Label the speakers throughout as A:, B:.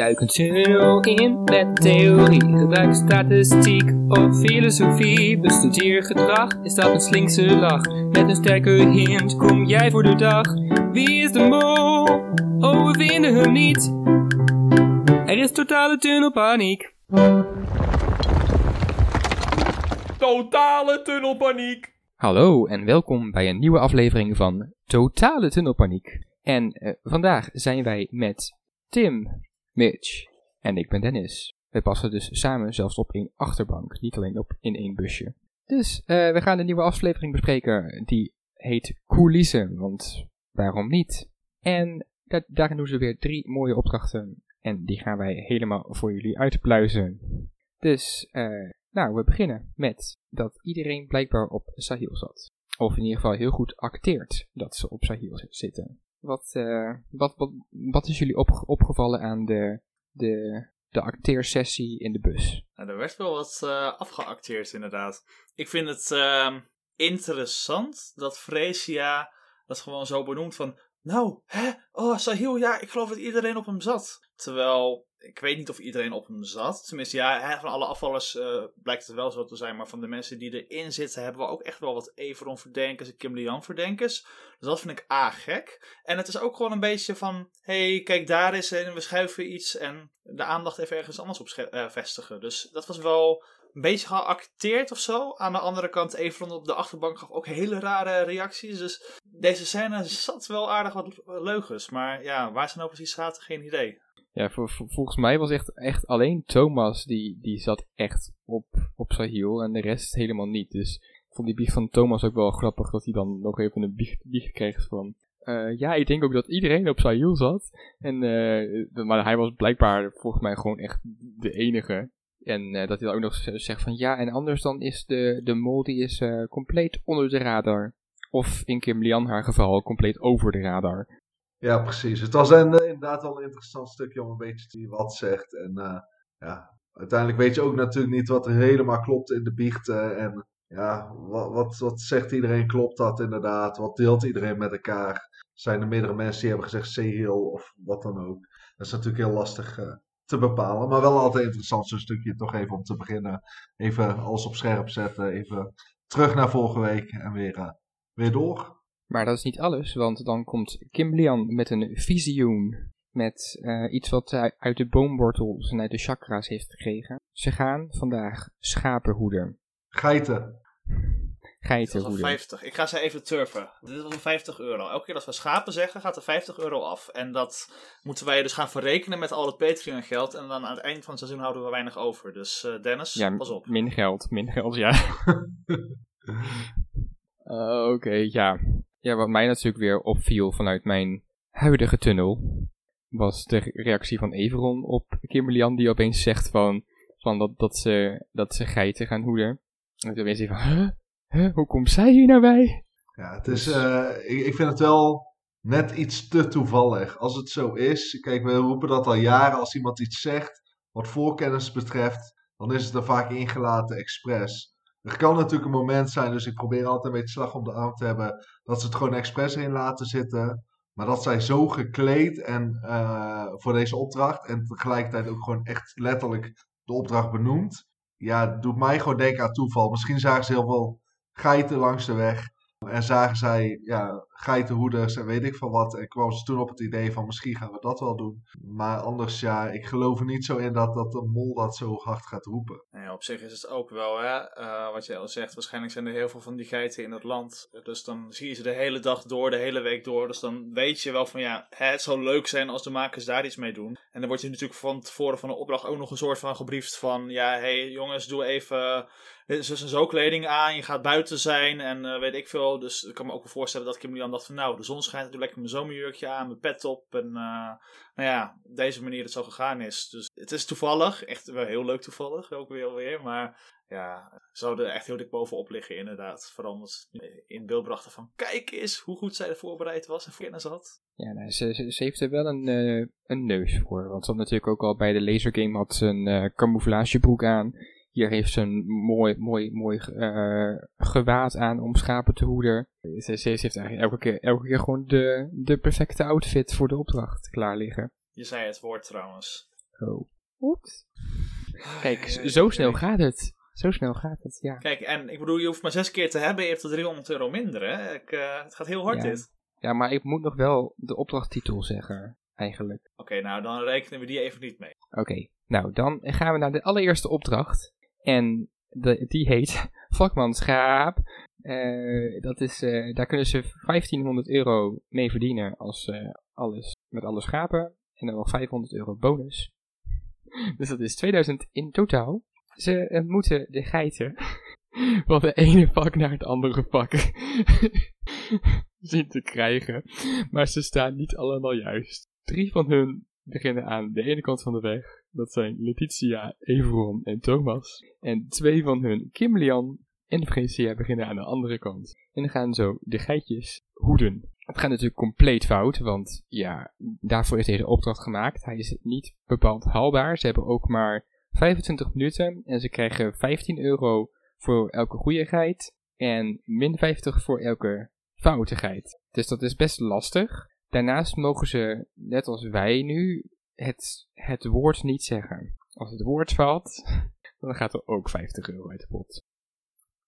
A: Duik een tunnel in met theorie. Gebruik statistiek of filosofie. Bestudeer gedrag, is dat een slinkse lach? Met een sterke hint kom jij voor de dag. Wie is de mol? Oh, we vinden hem niet. Er is totale tunnelpaniek.
B: Totale tunnelpaniek.
A: Hallo en welkom bij een nieuwe aflevering van Totale Tunnelpaniek. En eh, vandaag zijn wij met Tim, Mitch en ik ben Dennis. We passen dus samen zelfs op één achterbank, niet alleen op in één busje. Dus eh, we gaan een nieuwe aflevering bespreken die heet Coulissen, want waarom niet? En da daarin doen ze weer drie mooie opdrachten en die gaan wij helemaal voor jullie uitpluizen. Dus, eh, nou, we beginnen met dat iedereen blijkbaar op Sahil zat. Of in ieder geval heel goed acteert dat ze op Sahil zitten. Wat, uh, wat, wat, wat is jullie op, opgevallen aan de, de, de acteersessie in de bus?
B: Nou, er werd wel wat uh, afgeacteerd inderdaad. Ik vind het uh, interessant dat Freesia dat gewoon zo benoemt van... Nou, hè? Oh, Sahil, ja, ik geloof dat iedereen op hem zat. Terwijl, ik weet niet of iedereen op hem zat. Tenminste, ja, van alle afvallers uh, blijkt het wel zo te zijn. Maar van de mensen die erin zitten, hebben we ook echt wel wat Everon verdenkers en Kim Lian verdenkers. Dus dat vind ik A, gek. En het is ook gewoon een beetje van, hey, kijk, daar is en we schuiven iets. En de aandacht even ergens anders op uh, vestigen. Dus dat was wel een beetje geacteerd of zo. Aan de andere kant, Everon op de achterbank gaf ook hele rare reacties. Dus deze scène zat wel aardig wat leugens. Maar ja, waar ze nou precies zaten, geen idee.
A: Ja, volgens mij was echt, echt alleen Thomas die, die zat echt op, op Sahil en de rest helemaal niet. Dus ik vond die biecht van Thomas ook wel grappig dat hij dan nog even een biecht, kreeg van... Uh, ja, ik denk ook dat iedereen op Sahil zat. En, uh, maar hij was blijkbaar volgens mij gewoon echt de enige. En uh, dat hij dan ook nog zegt van ja, en anders dan is de, de mol die is compleet onder de radar. Of in Kim Lian haar geval compleet over de radar.
C: Ja, precies. Het was een, uh, inderdaad wel een interessant stukje om een beetje te zien wat zegt. En uh, ja, uiteindelijk weet je ook natuurlijk niet wat er helemaal klopt in de biechten. En ja, wat, wat, wat zegt iedereen? Klopt dat inderdaad? Wat deelt iedereen met elkaar? Zijn er meerdere mensen die hebben gezegd Sehil of wat dan ook? Dat is natuurlijk heel lastig uh, te bepalen. Maar wel altijd interessant zo'n stukje toch even om te beginnen. Even alles op scherp zetten. Even terug naar vorige week en weer, weer door.
A: Maar dat is niet alles, want dan komt Kim Lian met een visioen. Met uh, iets wat hij uit de boomwortels en uit de chakra's heeft gekregen. Ze gaan vandaag schapen hoeden.
C: Geiten.
A: Geiten
B: hoeden. 50. Ik ga ze even turven. Dit is wel 50 euro. Elke keer dat we schapen zeggen, gaat er 50 euro af. En dat moeten wij dus gaan verrekenen met al het Patreon geld. En dan aan het eind van het seizoen houden we weinig over. Dus uh, Dennis,
A: ja,
B: pas op.
A: Min geld, min geld, ja. uh, Oké, okay, ja. Ja, wat mij natuurlijk weer opviel vanuit mijn huidige tunnel, was de reactie van Everon op Kimberly die opeens zegt van, van dat, dat, ze, dat ze geiten gaan hoeden. En toen mensen van, huh? Hoe komt zij hier nou bij?
C: Ja, het is, uh, ik, ik vind het wel net iets te toevallig. Als het zo is, kijk, we roepen dat al jaren, als iemand iets zegt, wat voorkennis betreft, dan is het er vaak ingelaten expres. Er kan natuurlijk een moment zijn, dus ik probeer altijd een beetje slag om de arm te hebben, dat ze het gewoon expres in laten zitten. Maar dat zij zo gekleed en uh, voor deze opdracht en tegelijkertijd ook gewoon echt letterlijk de opdracht benoemt. Ja, doet mij gewoon denken aan toeval. Misschien zagen ze heel veel geiten langs de weg. En zagen zij ja, geitenhoeders en weet ik van wat. En kwamen ze toen op het idee van misschien gaan we dat wel doen. Maar anders, ja, ik geloof er niet zo in dat, dat de mol dat zo hard gaat roepen.
B: Ja, op zich is het ook wel, hè, uh, wat je al zegt. Waarschijnlijk zijn er heel veel van die geiten in het land. Dus dan zie je ze de hele dag door, de hele week door. Dus dan weet je wel van ja, het zou leuk zijn als de makers daar iets mee doen. En dan word je natuurlijk van tevoren van de opdracht ook nog een soort van gebriefd van ja, hé hey, jongens, doe even dus en zo kleding aan, je gaat buiten zijn en uh, weet ik veel. Dus ik kan me ook wel voorstellen dat Kim dacht van nou, de zon schijnt, doe lekker mijn zomerjurkje aan, mijn pet op. En uh, nou ja, op deze manier het zo gegaan is. Dus het is toevallig, echt wel heel leuk toevallig, ook weer weer. Maar ja, zou er echt heel dik bovenop liggen inderdaad. Vooral omdat in beeld brachten van kijk eens hoe goed zij er voorbereid was en kennis had.
A: Ja, nou, ze, ze, ze, heeft er wel een, uh, een neus voor. Want ze had natuurlijk ook al bij de lasergame had ze een uh, camouflagebroek aan. Hier heeft ze een mooi, mooi, mooi uh, gewaad aan om schapen te hoeden. Ze, ze, heeft eigenlijk elke keer, elke keer gewoon de, de perfecte outfit voor de opdracht klaar liggen.
B: Je zei het woord trouwens.
A: Oh. Oeps. Kijk, zo snel gaat het. Zo snel gaat het, ja.
B: Kijk, en ik bedoel, je hoeft maar zes keer te hebben, je hebt er 300 euro minder, hè? Ik, uh, het gaat heel hard
A: Ja.
B: dit.
A: Ja, maar ik moet nog wel de opdrachttitel zeggen, eigenlijk.
B: Oké, nou dan rekenen we die even niet mee.
A: Oké, nou dan gaan we naar de allereerste opdracht. En de, die heet Vakmanschaap. Eh, dat is, eh, daar kunnen ze 1500 euro mee verdienen als eh, alles, met alle schapen. En dan nog 500 euro bonus. Dus dat is 2000 in totaal. Ze moeten de geiten van de ene vak naar het andere vak zien te krijgen. Maar ze staan niet allemaal juist. Drie van hun beginnen aan de ene kant van de weg. Dat zijn Letitia, Everon en Thomas. En twee van hun, Kimlian en Frecia, beginnen aan de andere kant. En dan gaan zo de geitjes hoeden. Het gaat natuurlijk compleet fout, want ja, daarvoor is deze opdracht gemaakt. Hij is niet bepaald haalbaar. Ze hebben ook maar 25 minuten en ze krijgen 15 euro voor elke goede geit en min 50 voor elke foute geit. Dus dat is best lastig. Daarnaast mogen ze, net als wij nu, het, het woord niet zeggen. Als het woord valt, dan gaat er ook 50 euro uit de pot.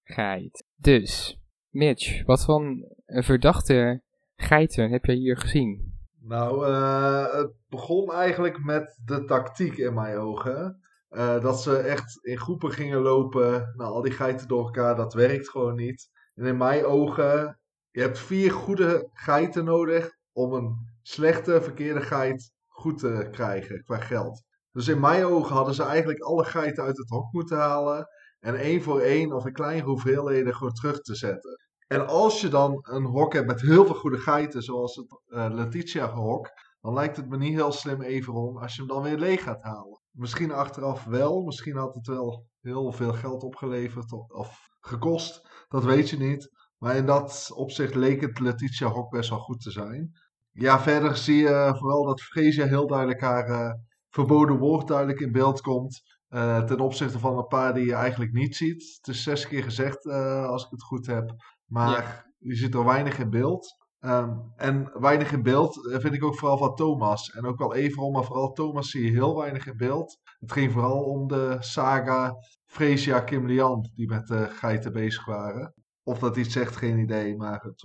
A: Geit. Dus, Mitch, wat van verdachte geiten heb jij hier gezien?
C: Nou, eh, het begon eigenlijk met de tactiek in mijn ogen. Eh, dat ze echt in groepen gingen lopen. Nou, al die geiten door elkaar, dat werkt gewoon niet. En in mijn ogen, je hebt vier goede geiten nodig om een slechte, verkeerde geit goed te krijgen qua geld. Dus in mijn ogen hadden ze eigenlijk alle geiten uit het hok moeten halen. En één voor één of in kleine hoeveelheden gewoon terug te zetten. En als je dan een hok hebt met heel veel goede geiten, zoals het eh, Letitia hok, dan lijkt het me niet heel slim Everon als je hem dan weer leeg gaat halen. Misschien achteraf wel, misschien had het wel heel veel geld opgeleverd of, gekost, dat weet je niet. Maar in dat opzicht leek het Letitia hok best wel goed te zijn. Ja, verder zie je vooral dat Freesia heel duidelijk haar eh, verboden woord duidelijk in beeld komt. eh, ten opzichte van een paar die je eigenlijk niet ziet. Het is zes keer gezegd, eh, als ik het goed heb. Maar je ziet er weinig in beeld. Ehm, en weinig in beeld vind ik ook vooral van Thomas. En ook wel Everon, maar vooral Thomas zie je heel weinig in beeld. Het ging vooral om de saga Freesia Kim Lian, die met de geiten bezig waren. Of dat iets zegt, geen idee. Maar het,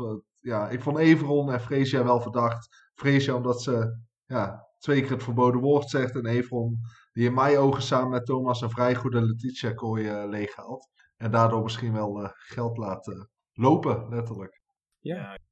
C: ja, ik vond Everon en Freesia wel verdacht. Freesia omdat ze ja, twee keer het verboden woord zegt. En Everon die in mijn ogen samen met Thomas een vrij goede Letitia kooi eh, leeghaalt. En daardoor misschien wel eh, geld laat eh, lopen, letterlijk.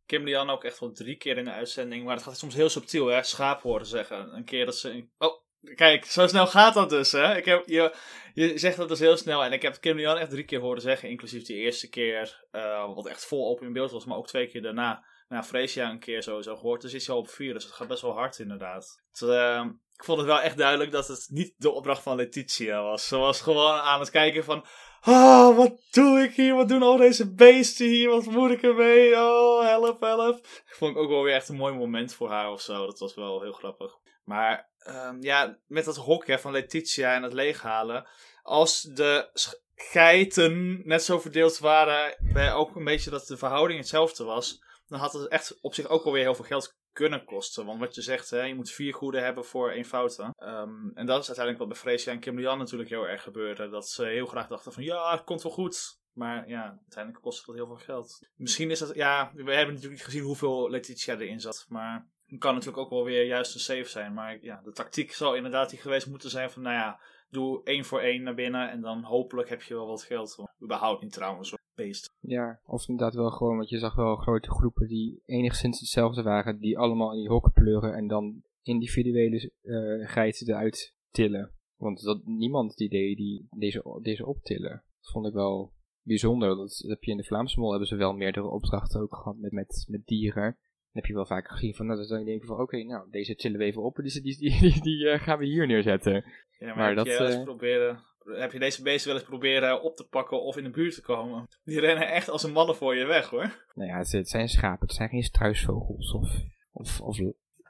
B: Kim Lian ook echt wel drie keer in de uitzending. Maar het gaat soms heel subtiel, hè? Schaap horen zeggen. Een keer dat ze. Oh, kijk, zo snel gaat dat dus, hè? Ik heb, je, je zegt dat dus heel snel. En ik heb Kim Lian echt drie keer horen zeggen. Inclusief die eerste keer, eh, wat echt vol open in beeld was. Maar ook twee keer daarna. Nou, Freesia een keer sowieso gehoord. Dus is hij op vier. Dus het gaat best wel hard, inderdaad. Het, eh, ik vond het wel echt duidelijk dat het niet de opdracht van Letitia was. Ze was gewoon aan het kijken van. Oh, wat doe ik hier? Wat doen al deze beesten hier? Wat moet ik ermee? Oh, help, help. Ik vond ik ook wel weer echt een mooi moment voor haar of zo. Dat was wel heel grappig. Maar ehm, ja, met dat hok hè, van Letitia en het leeghalen. Als de geiten net zo verdeeld waren, bij ook een beetje dat de verhouding hetzelfde was. Dan had het echt op zich ook alweer heel veel geld kunnen kosten. Want wat je zegt, hè, je moet vier goede hebben voor één foute. Ehm, en dat is uiteindelijk wat bij Freesia en Kim Lian natuurlijk heel erg gebeurde. Dat ze heel graag dachten van ja, het komt wel goed. Maar ja, uiteindelijk kostte dat heel veel geld. Misschien is dat, ja, we hebben natuurlijk niet gezien hoeveel Letitia erin zat. Maar kan natuurlijk ook wel weer juist een save zijn. Maar ja, de tactiek zal inderdaad die geweest moeten zijn van, nou ja, doe één voor één naar binnen. En dan hopelijk heb je wel wat geld. Überhaupt niet trouwens, beest.
A: Ja, of inderdaad wel gewoon, want je zag wel grote groepen die enigszins hetzelfde waren, die allemaal in die hokken pleuren en dan individuele eh geiten eruit tillen. Want dat, niemand die deed die, deze, deze optillen. Dat vond ik wel bijzonder. Dat heb je in de Vlaamse mol hebben ze wel meerdere opdrachten ook gehad met, met, met dieren. Dan heb je wel vaak gezien van, nou, dat dan denk je van, oké, nou, deze tillen we even op en die, die, die, die, die, eh, gaan we hier neerzetten.
B: Ja, maar,
A: Maar
B: heb,
A: dat,
B: je wel eens
A: eh,
B: proberen, heb je deze beesten wel eens proberen op te pakken of in de buurt te komen? Die rennen echt als een mannen voor je weg, hoor.
A: Nou ja, het, het zijn schapen, het zijn geen struisvogels of, of, of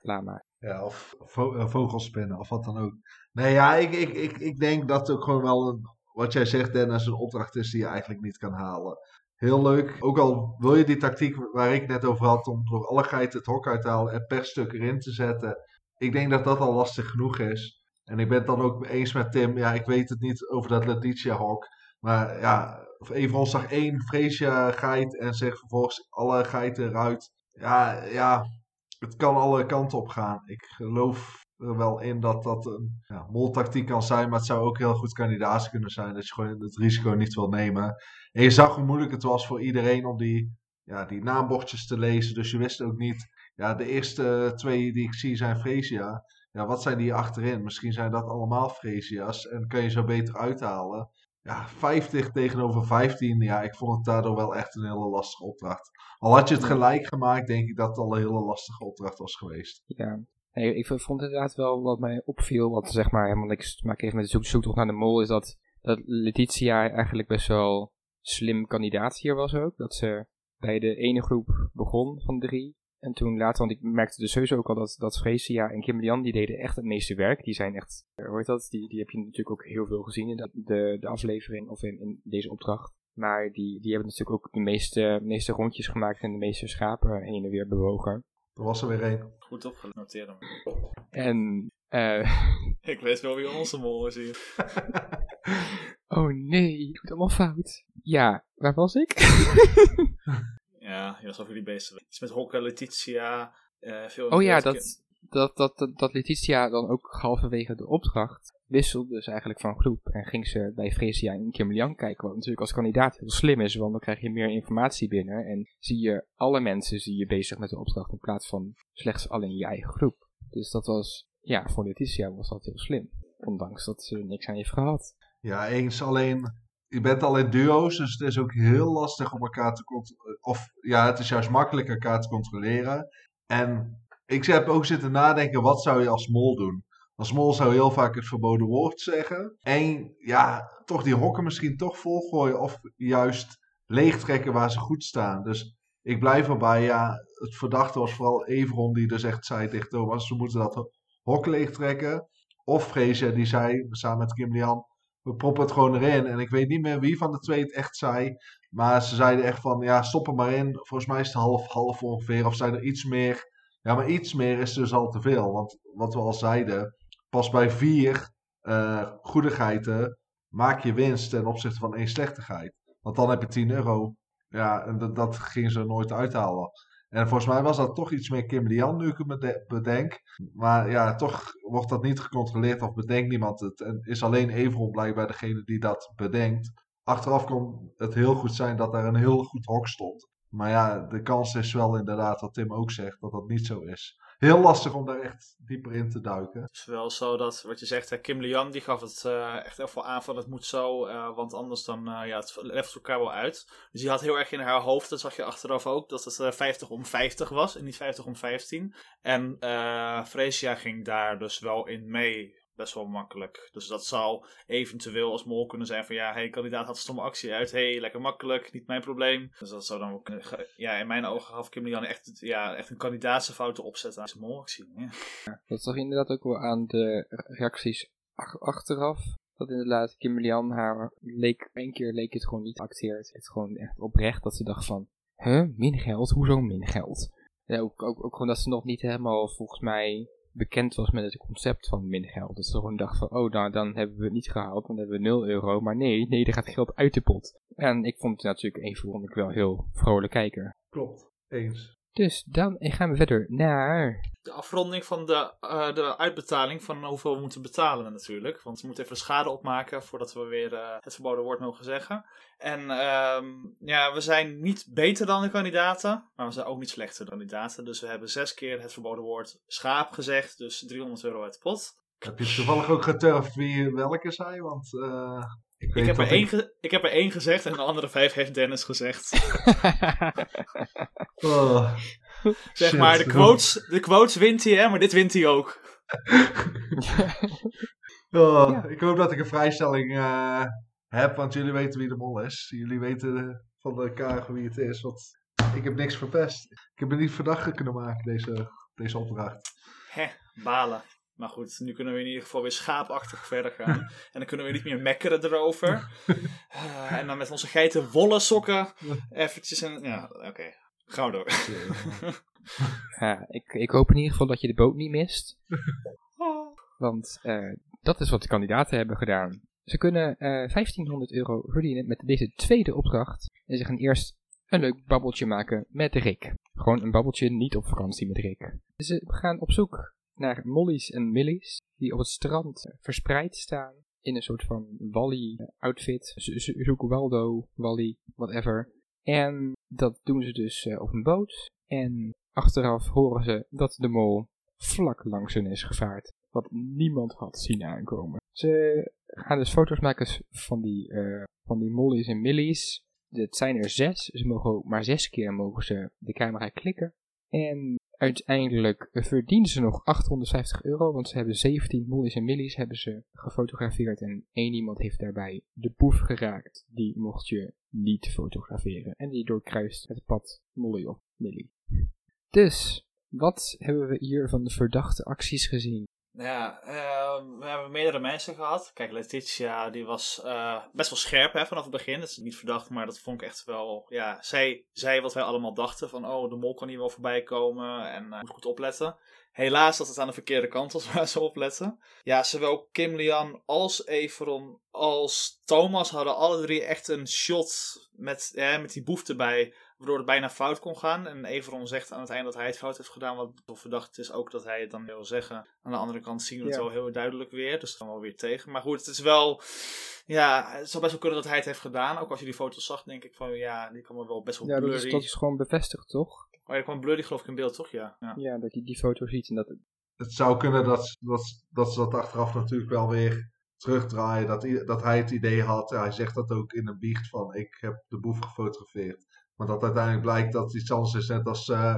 A: lama.
C: Ja, of vo eh, vogelspinnen of wat dan ook. Nee, ja, ik, ik, ik, ik denk dat het ook gewoon wel een, wat jij zegt, Dennis, een opdracht is die je eigenlijk niet kan halen. Heel leuk. Ook al wil je die tactiek waar ik net over had, om door alle geiten het hok uit te halen en per stuk erin te zetten. Ik denk dat dat al lastig genoeg is. En ik ben het dan ook eens met Tim. Ja, ik weet het niet over dat Letitia Hawk. Maar ja, Everon zag één Freesia geit en zegt vervolgens alle geiten eruit. Ja, ja, het kan alle kanten op gaan. Ik geloof er wel in dat dat een ja, moltactiek kan zijn, maar het zou ook heel goed kandidaat kunnen zijn. Dat je gewoon het risico niet wil nemen. En je zag hoe moeilijk het was voor iedereen om die, ja, die naambordjes te lezen. Dus je wist ook niet. Ja, de eerste twee die ik zie zijn Fresia. Ja, wat zijn die achterin? Misschien zijn dat allemaal Fresia's en kan je zo beter uithalen. Ja, 50 tegenover 15. Ja, ik vond het daardoor wel echt een hele lastige opdracht. Al had je het gelijk gemaakt, denk ik dat het al een hele lastige opdracht was geweest.
A: Ja, nee, ik vond inderdaad wel wat mij opviel, wat zeg maar, helemaal niks te maken heeft met de zoek, zoektocht naar de mol, is dat, dat Letitia eigenlijk best wel slim kandidaat hier was ook. Dat ze bij de ene groep begon van drie. En toen later, want ik merkte dus sowieso ook al dat, dat Freesia en Kim Lian, die deden echt het meeste werk. Die zijn echt, hoort dat, die, die heb je natuurlijk ook heel veel gezien in de, de, de aflevering of in, in deze opdracht. Maar die, die hebben natuurlijk ook de meeste, meeste rondjes gemaakt en de meeste schapen heen en weer bewogen.
C: Er was er weer één.
B: Goed opgenoteerd. dan.
A: En, eh
B: Ik weet wel wie onze mol is hier.
A: oh nee, het doet allemaal fout. Ja, waar was ik?
B: Ja, je was over die beesten. Iets met Hokke, Letitia. eh veel
A: Oh ja, dat, dat, dat, dat, dat Letitia dan ook halverwege de opdracht wisselde dus eigenlijk van groep. En ging ze bij Freesia en Kim Liang kijken. Wat natuurlijk als kandidaat heel slim is, want dan krijg je meer informatie binnen. En zie je alle mensen zie je bezig met de opdracht in plaats van slechts alleen je eigen groep. Dus dat was, ja, voor Letitia was dat heel slim. Ondanks dat ze niks aan heeft gehad.
C: Ja, eens alleen. Je bent al in duo's, dus het is ook heel lastig om elkaar te controleren. Of ja, het is juist makkelijk elkaar te controleren. En ik heb ook zitten nadenken, wat zou je als mol doen? Als mol zou heel vaak het verboden woord zeggen. En ja, toch die hokken misschien toch volgooien. Of juist leegtrekken waar ze goed staan. Dus ik blijf erbij, ja, het verdachte was vooral Everon die dus echt zei tegen Thomas, we moeten dat hok leegtrekken. Of Freesia die zei, samen met Kim Lian, we proppen het gewoon erin. En ik weet niet meer wie van de twee het echt zei. Maar ze zeiden echt van, ja, stop er maar in. Volgens mij is het half-half ongeveer. Of zijn er iets meer. Ja, maar iets meer is dus al te veel. Want wat we al zeiden, pas bij vier eh goedigheiden maak je winst ten opzichte van één slechtigheid. Want dan heb je 10 euro. Ja, en dat, dat gingen ze nooit uithalen. En volgens mij was dat toch iets meer Kim Lian, nu ik het bede- bedenk. Maar ja, toch wordt dat niet gecontroleerd of bedenkt niemand het. En is alleen Everon blijkbaar degene die dat bedenkt. Achteraf kon het heel goed zijn dat daar een heel goed hok stond. Maar ja, de kans is wel inderdaad, wat Tim ook zegt, dat dat niet zo is. Heel lastig om daar echt dieper in te duiken.
B: Het is wel zo dat, wat je zegt, Kim Lian die gaf het eh, echt even aan van het moet zo, eh, want anders dan, eh, ja, het left elkaar wel uit. Dus die had heel erg in haar hoofd, dat zag je achteraf ook, dat het eh, 50 om 50 was en niet 50 om 15. En Freesia ging daar dus wel in mee, best wel makkelijk. Dus dat zou eventueel als mol kunnen zijn van, ja, hey, kandidaat had een stomme actie uit, hey, lekker makkelijk, niet mijn probleem. Dus dat zou dan ook, ge- ja, in mijn ogen gaf Kim Lian echt, ja, echt een kandidaatsenfouten opzetten aan zijn molactie. Ja.
A: Dat zag inderdaad ook wel aan de reacties ach- achteraf. Dat inderdaad Kim Lian haar leek, één keer leek het gewoon niet acteerd. Het gewoon echt oprecht dat ze dacht van, huh, min geld? Hoezo min geld? Ja, ook, ook, ook gewoon dat ze nog niet helemaal volgens mij bekend was met het concept van min geld. Dat ze gewoon dacht van, oh, dan, dan hebben we het niet gehaald, dan hebben we 0 euro. Maar nee, nee, er gaat geld uit de pot. En ik vond het natuurlijk even vond ik wel heel vrolijk kijken.
C: Klopt, eens.
A: Dus dan gaan we verder naar...
B: de afronding van de, eh, de uitbetaling van hoeveel we moeten betalen natuurlijk. Want we moeten even schade opmaken voordat we weer eh, het verboden woord mogen zeggen. En ehm, ja, we zijn niet beter dan de kandidaten, maar we zijn ook niet slechter dan de kandidaten. Dus we hebben zes keer het verboden woord schaap gezegd, dus 300 euro uit de pot.
C: Heb je toevallig ook geturfd wie welke zei? Want eh, ik,
B: heb, er één ge- ik heb er één gezegd en de andere vijf heeft Dennis gezegd.
C: Oh,
B: Zeg
C: shit.
B: maar, de quotes, de quotes wint hij, hè, maar dit wint hij ook.
C: Oh,
A: Ja.
C: Ik hoop dat ik een vrijstelling eh, heb, want jullie weten wie de mol is. Jullie weten van elkaar wie het is, want ik heb niks verpest. Ik heb me niet verdacht kunnen maken, deze, deze opdracht.
B: Hè, balen. Maar goed, nu kunnen we in ieder geval weer schaapachtig verder gaan. En dan kunnen we niet meer mekkeren erover. Eh, en dan met onze geiten wollen sokken eventjes en... Ja, oké. Gaan we door.
A: Ja, ik, ik hoop in ieder geval dat je de boot niet mist. Want eh, dat is wat de kandidaten hebben gedaan. Ze kunnen eh 1500 euro verdienen met deze tweede opdracht. En ze gaan eerst een leuk babbeltje maken met Rick. Gewoon een babbeltje, niet op vakantie met Rick. Ze gaan op zoek naar mollies en millies die op het strand eh, verspreid staan in een soort van Wally-outfit. Zoek Waldo, Wally, whatever. En dat doen ze dus eh, op een boot. En achteraf horen ze dat de mol vlak langs hen is gevaard. Wat niemand had zien aankomen. Ze gaan dus foto's maken van die, eh, van die mollies en millies. Het zijn er zes. Ze mogen maar zes keer mogen ze de camera klikken. En uiteindelijk verdienen ze nog 850 euro, want ze hebben 17 mollies en millies hebben ze gefotografeerd. En één iemand heeft daarbij de boef geraakt. Die mocht je niet fotograferen. En die doorkruist het pad molly of millie. Dus, wat hebben we hier van de verdachte acties gezien?
B: Nou ja, eh, we hebben meerdere mensen gehad. Kijk, Letitia die was eh, best wel scherp hè, vanaf het begin. Dat is niet verdacht, maar dat vond ik echt wel... Ja, zij zei wat wij allemaal dachten. Van, oh, de mol kan hier wel voorbij komen en uh, moet goed opletten. Helaas dat het aan de verkeerde kant was waar ze opletten. Ja, zowel Kim Lian als Everon als Thomas hadden alle drie echt een shot met, met die boef erbij waardoor het bijna fout kon gaan. En Everon zegt aan het eind dat hij het fout heeft gedaan, wat verdacht is ook dat hij het dan wil zeggen. Aan de andere kant zien we het
A: Ja.
B: wel heel duidelijk weer, dus dan wel weer tegen. Maar goed, het is wel, ja, het zou best wel kunnen dat hij het heeft gedaan. Ook als je die foto's zag, denk ik van, ja, die kwam wel best wel
A: Ja,
B: blurry.
A: is, dat is gewoon bevestigd, toch?
B: Oh, ja, kwam blurry geloof ik in beeld, toch? Ja. ja.
A: Ja, dat je die foto ziet en dat...
C: Het zou kunnen dat, dat, dat ze dat achteraf natuurlijk wel weer terugdraaien. Dat, dat hij het idee had, hij zegt dat ook in een biecht van ik heb de boef gefotografeerd. Maar dat uiteindelijk blijkt dat iets anders is. Net als eh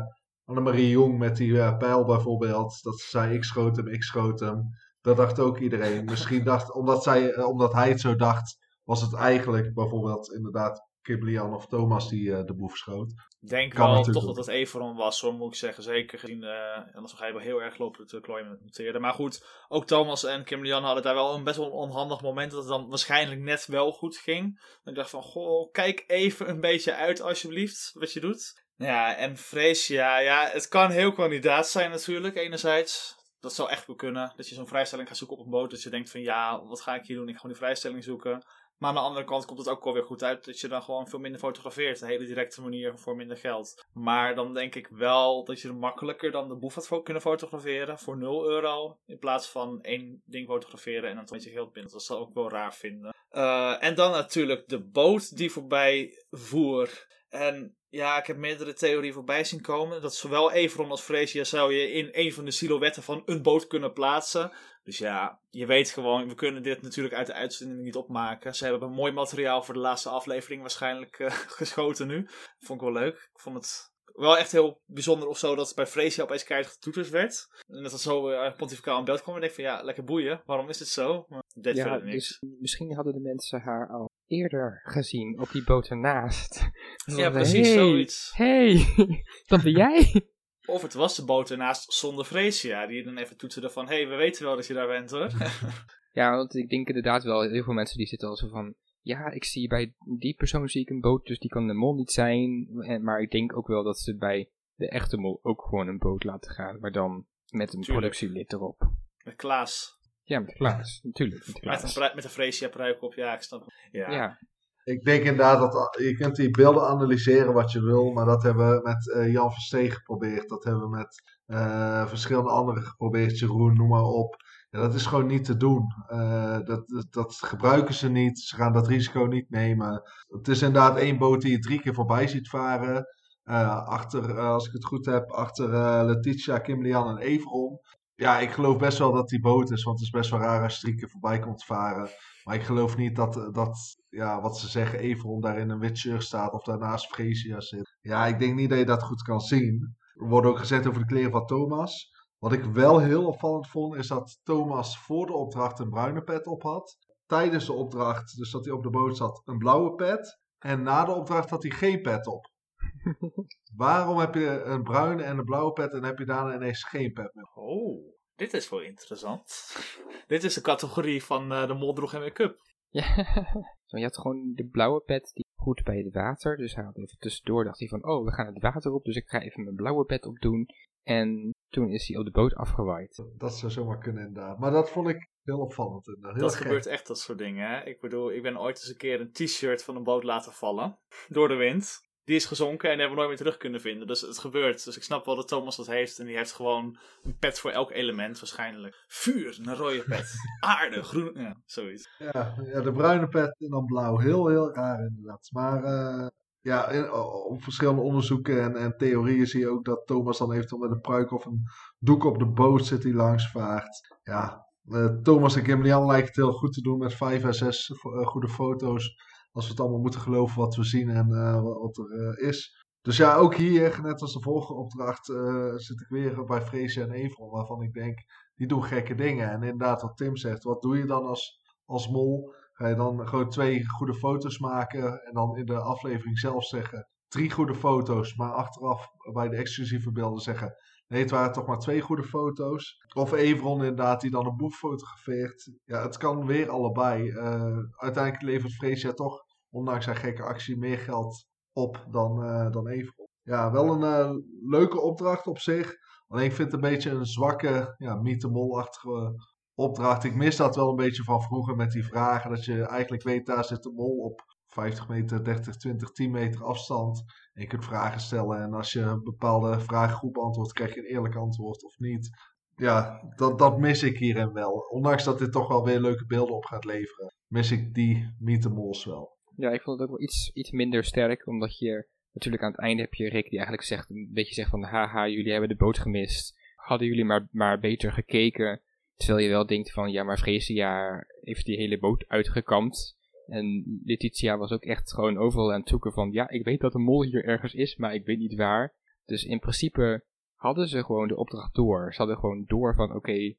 C: Annemarie Jong met die eh, pijl bijvoorbeeld. Dat ze zei ik schoot hem, ik schoot hem. Dat dacht ook iedereen. Misschien dacht, omdat, zij, eh, omdat hij het zo dacht, was het eigenlijk bijvoorbeeld inderdaad Kim Lian of Thomas die eh, de boef schoot.
B: Ik denk
C: Kan
B: wel toch dat het Everon was, zo moet ik zeggen. Zeker gezien, eh anders ga je wel heel erg lopen te klooien met noteren. Maar goed, ook Thomas en Kim Lian hadden daar wel een best wel een onhandig moment. Dat het dan waarschijnlijk net wel goed ging. En ik dacht van, goh, kijk even een beetje uit alsjeblieft, wat je doet. Ja, en Freesia, ja, het kan heel kandidaat zijn natuurlijk, enerzijds. Dat zou echt wel kunnen, dat je zo'n vrijstelling gaat zoeken op een boot. Dat je denkt van, ja, wat ga ik hier doen? Ik ga gewoon die vrijstelling zoeken. Maar aan de andere kant komt het ook wel weer goed uit dat je dan gewoon veel minder fotografeert. Een hele directe manier voor minder geld. Maar dan denk ik wel dat je er makkelijker dan de boef had kunnen fotograferen voor 0 euro. In plaats van één ding fotograferen en dan een beetje geld binnen. Dat zou ik wel raar vinden. Eh, en dan natuurlijk de boot die voorbij voer. En ja, ik heb meerdere theorieën voorbij zien komen. Dat zowel Everon als Freesia zou je in een van de silhouetten van een boot kunnen plaatsen. Dus ja, je weet gewoon, we kunnen dit natuurlijk uit de uitzending niet opmaken. Ze hebben mooi materiaal voor de laatste aflevering waarschijnlijk eh, geschoten nu. Vond ik wel leuk. Ik vond het wel echt heel bijzonder of zo dat het bij Freesia opeens keihard getoeterd werd. En dat het zo eh, pontificaal in beeld kwam. En ik denk van ja, lekker boeien. Waarom is het zo? Maar deed
A: Ja,
B: verder niks.
A: dus misschien hadden de mensen haar al eerder gezien op die boot ernaast.
B: Ja, precies
A: hey,
B: zoiets.
A: hey, dat ben jij?
B: Of het was de boot ernaast zonder Freesia. Die dan even toeterde van, hé, hey, we weten wel dat je daar bent hoor.
A: Ja, want ik denk inderdaad wel, heel veel mensen die zitten al zo van... Ja, ik zie bij die persoon zie ik een boot, dus die kan de mol niet zijn. Maar ik denk ook wel dat ze bij de echte mol ook gewoon een boot laten gaan. Maar dan met een
B: Tuurlijk.
A: productielid erop.
B: Met Klaas.
A: Ja, met Klaas. Natuurlijk, met
B: Met een, met een Freesia pruik op. Ja, ik snap het. Ja.
A: Ja,
C: Ik denk inderdaad dat je kunt die beelden analyseren wat je wil, maar dat hebben we met eh, Jan Versteen geprobeerd. Dat hebben we met eh, verschillende anderen geprobeerd, Jeroen, noem maar op. Ja, dat is gewoon niet te doen. Eh, dat, dat, gebruiken ze niet. Ze gaan dat risico niet nemen. Het is inderdaad één boot die je drie keer voorbij ziet varen. Eh, achter, eh, als ik het goed heb, achter eh, Letitia, Kim Lian en Everon. Ja, ik geloof best wel dat die boot is, want het is best wel raar als je drie keer voorbij komt varen. Maar ik geloof niet dat, dat ja, wat ze zeggen, Everon daar in een wit shirt staat of daarnaast Freesia zit. Ja, ik denk niet dat je dat goed kan zien. Er wordt ook gezegd over de kleren van Thomas. Wat ik wel heel opvallend vond, is dat Thomas voor de opdracht een bruine pet op had. Tijdens de opdracht, dus dat hij op de boot zat, een blauwe pet. En na de opdracht had hij geen pet op. Waarom heb je een bruine en een blauwe pet en heb je daarna ineens geen pet meer?
B: Oh, dit is wel interessant. dit is de categorie van eh, de moldroeg en make-up.
A: Ja, zo, je had gewoon de blauwe pet die goed bij het water. Dus hij had even tussendoor dacht hij van, oh, we gaan het water op, dus ik ga even mijn blauwe pet opdoen. En toen is hij op de boot afgewaaid.
C: Dat zou zomaar kunnen inderdaad. Maar dat vond ik heel opvallend. Heel
B: dat
C: gek.
B: gebeurt echt, dat soort dingen. Hè? Ik bedoel, ik ben ooit eens een keer een t-shirt van een boot laten vallen. Door de wind. Die is gezonken en die hebben we nooit meer terug kunnen vinden. Dus het gebeurt. Dus ik snap wel dat Thomas dat heeft. En die heeft gewoon een pet voor elk element waarschijnlijk. Vuur, een rode pet. Aarde, groen, ja, zoiets.
C: Ja, ja, de bruine pet en dan blauw. Heel, heel raar inderdaad. Maar eh, ja, in- op verschillende onderzoeken en, en theorieën zie je ook dat Thomas dan eventueel met een pruik of een doek op de boot zit die langs vaart. Ja, eh, Thomas en Kim Lian lijken het heel goed te doen met vijf à zes eh, goede foto's. Als we het allemaal moeten geloven wat we zien en eh, wat er eh, is. Dus ja, ook hier, net als de vorige opdracht, eh, zit ik weer bij Freesia en Evron, waarvan ik denk, die doen gekke dingen. En inderdaad, wat Tim zegt, wat doe je dan als, als mol? Ga je dan gewoon twee goede foto's maken en dan in de aflevering zelf zeggen, drie goede foto's, maar achteraf bij de exclusieve beelden zeggen, nee, het waren toch maar twee goede foto's. Of Evron inderdaad, die dan een boef fotografeert. Ja, het kan weer allebei. Eh, uiteindelijk levert Freesia toch, ondanks zijn gekke actie, meer geld op dan, eh dan. Ja, wel een eh, leuke opdracht op zich. Alleen ik vind het een beetje een zwakke, ja, meet the mol-achtige opdracht. Ik mis dat wel een beetje van vroeger met die vragen. Dat je eigenlijk weet, daar zit de mol op 50 meter, 30, 20, 10 meter afstand. En je kunt vragen stellen. En als je een bepaalde vraag goed beantwoordt, krijg je een eerlijk antwoord of niet. Ja, dat, dat mis ik hierin wel. Ondanks dat dit toch wel weer leuke beelden op gaat leveren, mis ik die meet the mols wel.
A: Ja, ik vond het ook wel iets, iets minder sterk, omdat je natuurlijk aan het einde heb je Rick die eigenlijk zegt, een beetje zegt van, haha, jullie hebben de boot gemist. Hadden jullie maar, maar beter gekeken. Terwijl je wel denkt van, ja, maar Freesia heeft die hele boot uitgekampt. En Letitia was ook echt gewoon overal aan het zoeken van, ja, ik weet dat de mol hier ergens is, maar ik weet niet waar. Dus in principe hadden ze gewoon de opdracht door. Ze hadden gewoon door van, oké,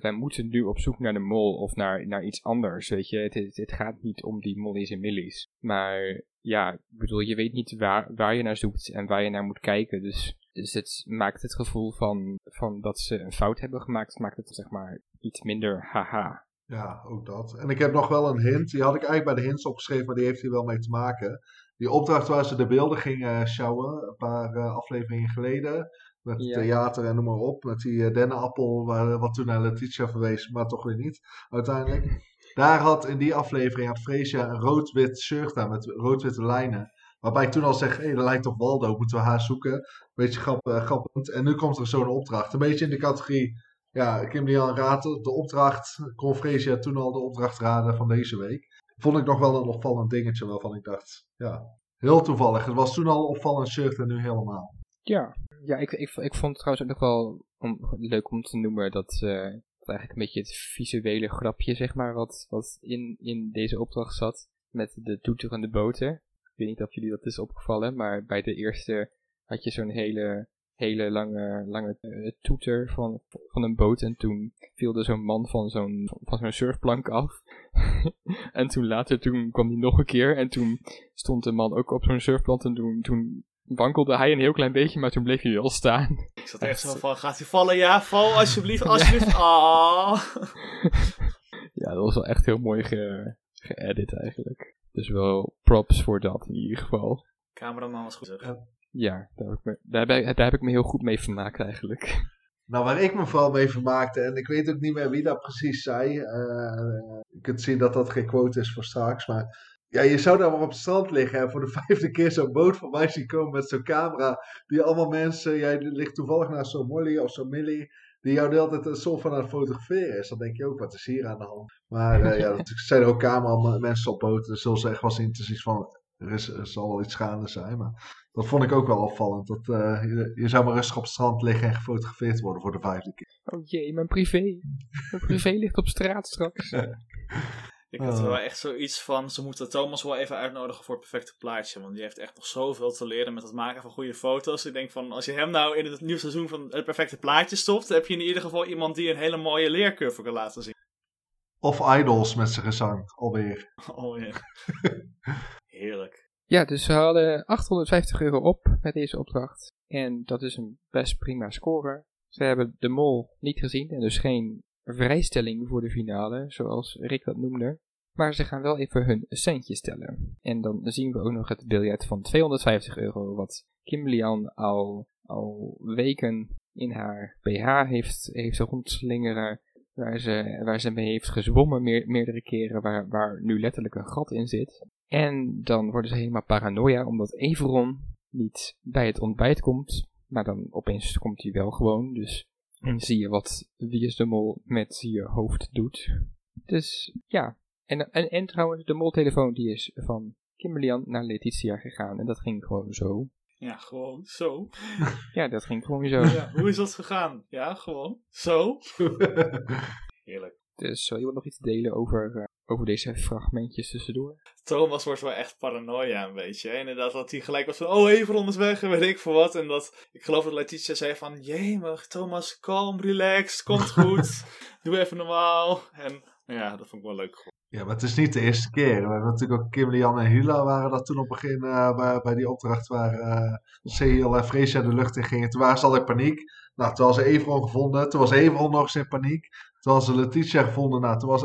A: wij, moeten nu op zoek naar de mol of naar, naar iets anders, weet je. Het, gaat niet om die mollies en millies. Maar ja, ik bedoel, je weet niet waar, waar je naar zoekt en waar je naar moet kijken. Dus, dus het maakt het gevoel van, van dat ze een fout hebben gemaakt, maakt het zeg maar iets minder haha.
C: Ja, ook dat. En ik heb nog wel een hint. Die had ik eigenlijk bij de hints opgeschreven, maar die heeft hier wel mee te maken. Die opdracht waar ze de beelden gingen sjouwen, een paar eh, afleveringen geleden. Met
A: Ja.
C: theater en noem maar op. Met die uh, dennenappel, waar, wat toen naar Letitia verwees, maar toch weer niet, uiteindelijk. Daar had in die aflevering had Freesia een rood-wit shirt aan met rood-witte lijnen. Waarbij ik toen al zeg, hé, hey, dat lijkt op Waldo, moeten we haar zoeken. Beetje grap, eh, grappend. En nu komt er zo'n opdracht. Een beetje in de categorie, ja, Kim Lian raadt de opdracht. Kon Freesia toen al de opdracht raden van deze week. Vond ik nog wel een opvallend dingetje waarvan ik dacht, ja, heel toevallig. Het was toen al een opvallend shirt en nu helemaal.
A: Ja, ja ik, ik, ik vond het trouwens ook nog wel om, leuk om te noemen dat, eh, dat eigenlijk een beetje het visuele grapje, zeg maar, wat, wat in, in deze opdracht zat. Met de toeterende boten. Ik weet niet of jullie dat is opgevallen, maar bij de eerste had je zo'n hele, hele lange, lange eh, toeter van, van een boot. En toen viel er zo'n man van zo'n, van zo'n surfplank af. en toen later, toen kwam hij nog een keer. En toen stond de man ook op zo'n surfplank. En toen, toen wankelde hij een heel klein beetje, maar toen bleef hij wel staan.
B: Ik zat echt zo van, gaat hij vallen? Ja, val alsjeblieft, alsjeblieft. Ah.
A: ja, dat was wel echt heel mooi ge, geëdit eigenlijk. Dus wel props voor dat in ieder geval.
B: Cameraman was goed. zeg.
A: Ja, daar heb, ik me, daar, heb ik, daar heb ik me heel goed mee vermaakt eigenlijk.
C: Nou, waar ik me vooral mee vermaakte, en ik weet ook niet meer wie dat precies zei. eh, je kunt zien dat dat geen quote is voor straks, maar ja, je zou daar maar op het strand liggen en voor de vijfde keer zo'n boot voorbij zien komen met zo'n camera. Die allemaal mensen, jij ligt toevallig naast zo'n Molly of zo'n Millie, die jou de hele tijd een soort van aan het fotograferen is. Dan denk je ook, wat is hier aan de hand? Maar eh, ja, natuurlijk zijn er ook camera mensen op boten, dus zullen ze echt wel zien, van, er, is, er zal wel iets gaande zijn, maar... Dat vond ik ook wel opvallend. Dat, eh, je, je zou maar rustig op het strand liggen en gefotografeerd worden voor de vijfde keer.
A: Oh jee, mijn privé. Mijn privé ligt op straat straks.
B: Ik had wel echt zoiets van, ze moeten Thomas wel even uitnodigen voor het perfecte plaatje. Want die heeft echt nog zoveel te leren met het maken van goede foto's. Ik denk van, als je hem nou in het nieuwe seizoen van het perfecte plaatje stopt, heb je in ieder geval iemand die een hele mooie leercurve kan laten zien.
C: Of Idols met zijn gezang, alweer.
B: Ja. Heerlijk.
A: Ja, dus we hadden 850 euro op met deze opdracht. En dat is een best prima score. Ze hebben de mol niet gezien en dus geen vrijstelling voor de finale, zoals Rick dat noemde. Maar ze gaan wel even hun centjes tellen. En dan zien we ook nog het biljet van 250 euro, wat Kim Lian al, al weken in haar BH heeft, heeft rondslingeren. Waar ze, waar ze mee heeft gezwommen meer, meerdere keren, waar, waar nu letterlijk een gat in zit. En dan worden ze helemaal paranoia omdat Everon niet bij het ontbijt komt. Maar dan opeens komt hij wel gewoon. Dus dan zie je wat Wie is de Mol met je hoofd doet. Dus ja. En, en, en trouwens, de moltelefoon die is van Kimberly naar Letitia gegaan. En dat ging gewoon zo.
B: Ja, gewoon zo.
A: Ja, dat ging gewoon zo.
B: Ja, hoe is dat gegaan? Ja, gewoon zo. Heerlijk.
A: Dus wil je nog iets delen over, eh, over deze fragmentjes tussendoor?
B: Thomas wordt wel echt paranoia een beetje. Inderdaad, dat hij gelijk was van, oh, Everon is weg en weet ik voor wat. En dat, ik geloof dat Letitia zei van, jemig, Thomas, kalm, relaxed, komt goed. Doe even normaal. En ja, dat vond ik wel leuk.
C: Ja, maar het is niet de eerste keer. We hebben natuurlijk ook Kim, Lian en Hila waren dat toen op het begin uh, bij, bij die opdracht waar uh, Sehil en Freesia de lucht in gingen. Toen waren ze al in paniek. Nou, toen was Everon gevonden. Toen was Everon nog eens in paniek. Toen was ze Letitia gevonden. Nou, toen was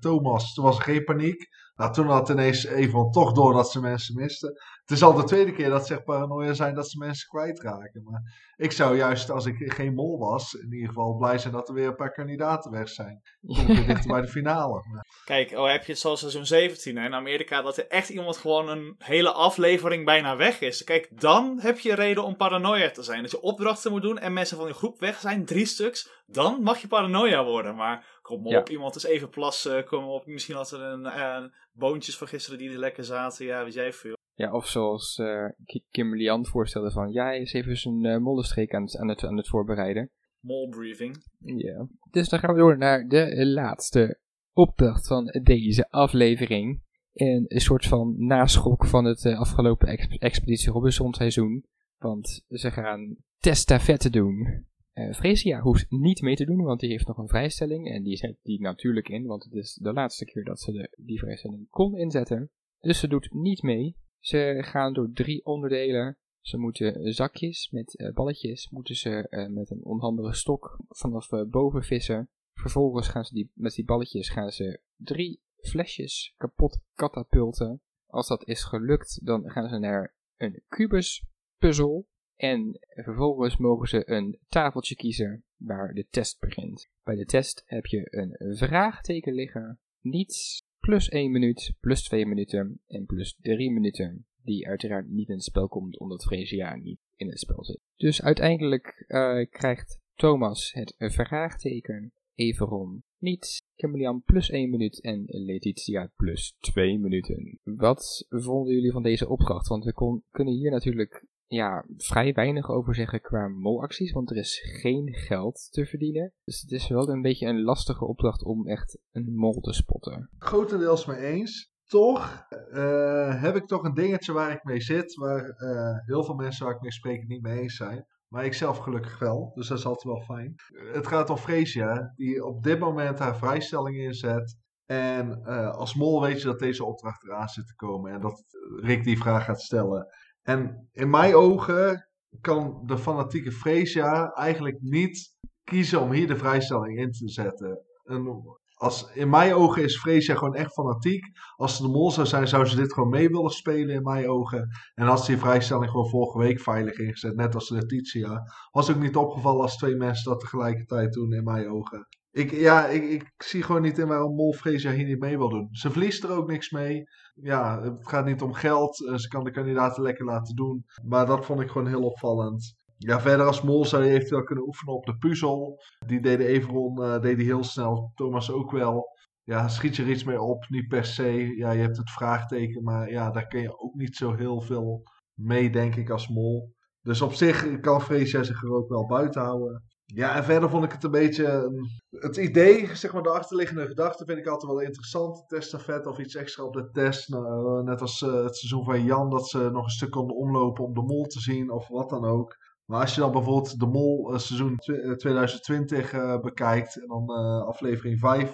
C: Thomas. Toen was er geen paniek. Nou, toen had ineens Evon toch door dat ze mensen misten. Het is al de tweede keer dat ze echt paranoia zijn dat ze mensen kwijtraken. Maar ik zou juist, als ik geen mol was, in ieder geval blij zijn dat er weer een paar kandidaten weg zijn. Dan kom ik dichter bij de finale.
B: Kijk, oh, heb je het zoals seizoen 17 hè, in Amerika, dat er echt iemand gewoon een hele aflevering bijna weg is. Kijk, dan heb je reden om paranoia te zijn. Dat je opdrachten moet doen en mensen van je groep weg zijn, drie stuks, dan mag je paranoia worden. Maar kom op, iemand is even plassen, kom op, misschien had er een, een boontjes van gisteren die er lekker zaten, ja, wie jij veel.
A: Ja, of zoals uh, Kimberly Ann voorstelde van, ja, hij is even zijn uh, mollenstreek aan het, aan, het, aan het voorbereiden.
B: Molbriefing.
A: Ja. Dus dan gaan we door naar de laatste opdracht van deze aflevering. En een soort van naschok van het uh, afgelopen exp Expeditie Robinson seizoen. Want ze gaan testafette doen. Fresia hoeft niet mee te doen, want die heeft nog een vrijstelling. En die zet die natuurlijk in, want het is de laatste keer dat ze de, die vrijstelling kon inzetten. Dus ze doet niet mee. Ze gaan door drie onderdelen. Ze moeten zakjes met uh, balletjes, moeten ze uh, met een onhandige stok vanaf boven vissen. Vervolgens gaan ze die, met die balletjes gaan ze drie flesjes kapot katapulten. Als dat is gelukt, dan gaan ze naar een kubus puzzel. En vervolgens mogen ze een tafeltje kiezen waar de test begint. Bij de test heb je een vraagteken liggen, niets, plus 1 minuut, plus 2 minuten en plus 3 minuten. Die uiteraard niet in het spel komt omdat Freesia niet in het spel zit. Dus uiteindelijk uh, krijgt Thomas het vraagteken, Everon niets, Kimberlian plus 1 minuut en Letitia plus 2 minuten. Wat vonden jullie van deze opdracht? Want we kunnen hier natuurlijk ja, vrij weinig over zeggen qua molacties, want er is geen geld te verdienen. Dus het is wel een beetje een lastige opdracht om echt een mol te spotten.
C: Grotendeels mee eens. Toch uh, heb ik toch een dingetje waar ik mee zit, waar uh, heel veel mensen waar ik mee spreek niet mee eens zijn. Maar ik zelf gelukkig wel, dus dat is altijd wel fijn. Het gaat om Freesia, die op dit moment haar vrijstelling inzet. En uh, als mol weet je dat deze opdracht eraan zit te komen en dat Rick die vraag gaat stellen. En in mijn ogen kan de fanatieke Freesia eigenlijk niet kiezen om hier de vrijstelling in te zetten. En als, in mijn ogen is Freesia gewoon echt fanatiek. Als ze de mol zou zijn, zou ze dit gewoon mee willen spelen in mijn ogen. En had ze die vrijstelling gewoon vorige week veilig ingezet, net als Letitia. Was ook niet opgevallen als twee mensen dat tegelijkertijd doen in mijn ogen. Ik, ja, ik, ik zie gewoon niet in waarom Mol Freesia hier niet mee wil doen. Ze verliest er ook niks mee. Ja, het gaat niet om geld. Ze kan de kandidaten lekker laten doen. Maar dat vond ik gewoon heel opvallend. Ja, verder als Mol zou je eventueel kunnen oefenen op de puzzel. Die deden Everon uh, heel snel. Thomas ook wel. Ja, schiet je er iets mee op? Niet per se. Ja, je hebt het vraagteken. Maar ja, daar kun je ook niet zo heel veel mee, denk ik, als Mol. Dus op zich kan Freesia zich er ook wel buiten houden. Ja, en verder vond ik het een beetje. Het idee, zeg maar, de achterliggende gedachte vind ik altijd wel interessant. Testafet of iets extra op de test. Nou, net als uh, het seizoen van Jan, dat ze nog een stuk konden omlopen om de mol te zien of wat dan ook. Maar als je dan bijvoorbeeld de mol uh, seizoen 2020 uh, bekijkt, en dan aflevering 5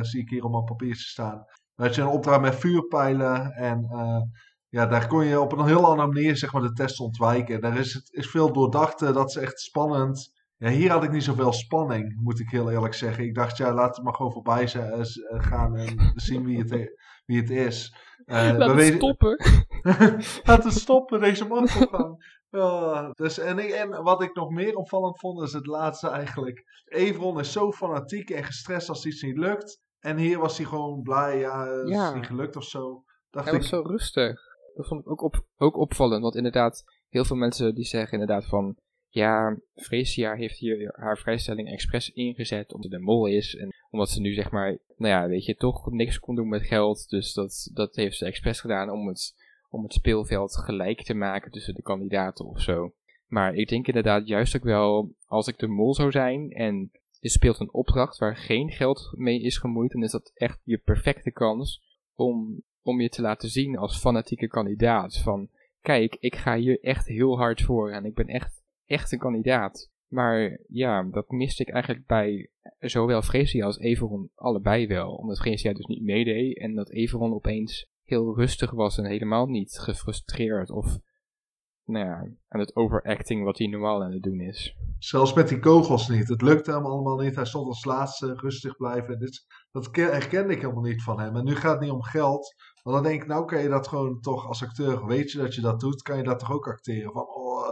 C: zie ik hier op mijn papiertje staan. Had je een opdracht met vuurpijlen en ja, daar kon je op een heel andere manier zeg maar, de test ontwijken. Daar is, het, is veel doordacht, dat is echt spannend. Ja, hier had ik niet zoveel spanning, moet ik heel eerlijk zeggen. Ik dacht, ja, laat het maar gewoon voorbij eh, gaan en zien wie het, wie het is.
A: Uh, laat het stoppen.
C: laat het stoppen, deze man gaan. Ja, dus, en, ik- en wat ik nog meer opvallend vond, is het laatste eigenlijk. Evron is zo fanatiek en gestrest als iets niet lukt. En hier was hij gewoon blij, ja, het
A: Ja.
C: is niet gelukt of zo. Dacht
A: Hij
C: ik,
A: was zo rustig. Dat vond ik ook, op, ook opvallend, want inderdaad, heel veel mensen die zeggen inderdaad van, ja, Freesia heeft hier haar vrijstelling expres ingezet omdat ze de mol is en omdat ze nu zeg maar, nou ja, weet je, toch niks kon doen met geld, dus dat, dat heeft ze expres gedaan om het, om het speelveld gelijk te maken tussen de kandidaten of zo. Maar ik denk inderdaad juist ook wel, als ik de mol zou zijn en je speelt een opdracht waar geen geld mee is gemoeid, dan is dat echt je perfecte kans om, om je te laten zien als fanatieke kandidaat. Van, kijk, ik ga hier echt heel hard voor en ik ben echt, echt een kandidaat. Maar ja, dat miste ik eigenlijk bij zowel Freesia als Everon allebei wel. Omdat Freesia dus niet meedeed en dat Everon opeens heel rustig was en helemaal niet gefrustreerd of nou ja, aan het overacting wat hij normaal aan het doen is.
C: Zelfs met die kogels niet. Het lukte hem allemaal niet. Hij stond als laatste rustig blijven. Dit, dat ke- herkende ik helemaal niet van hem. En nu gaat het niet om geld. Want dan denk ik, nou kan je dat gewoon toch als acteur, weet je dat je dat doet, kan je dat toch ook acteren. Van, oh,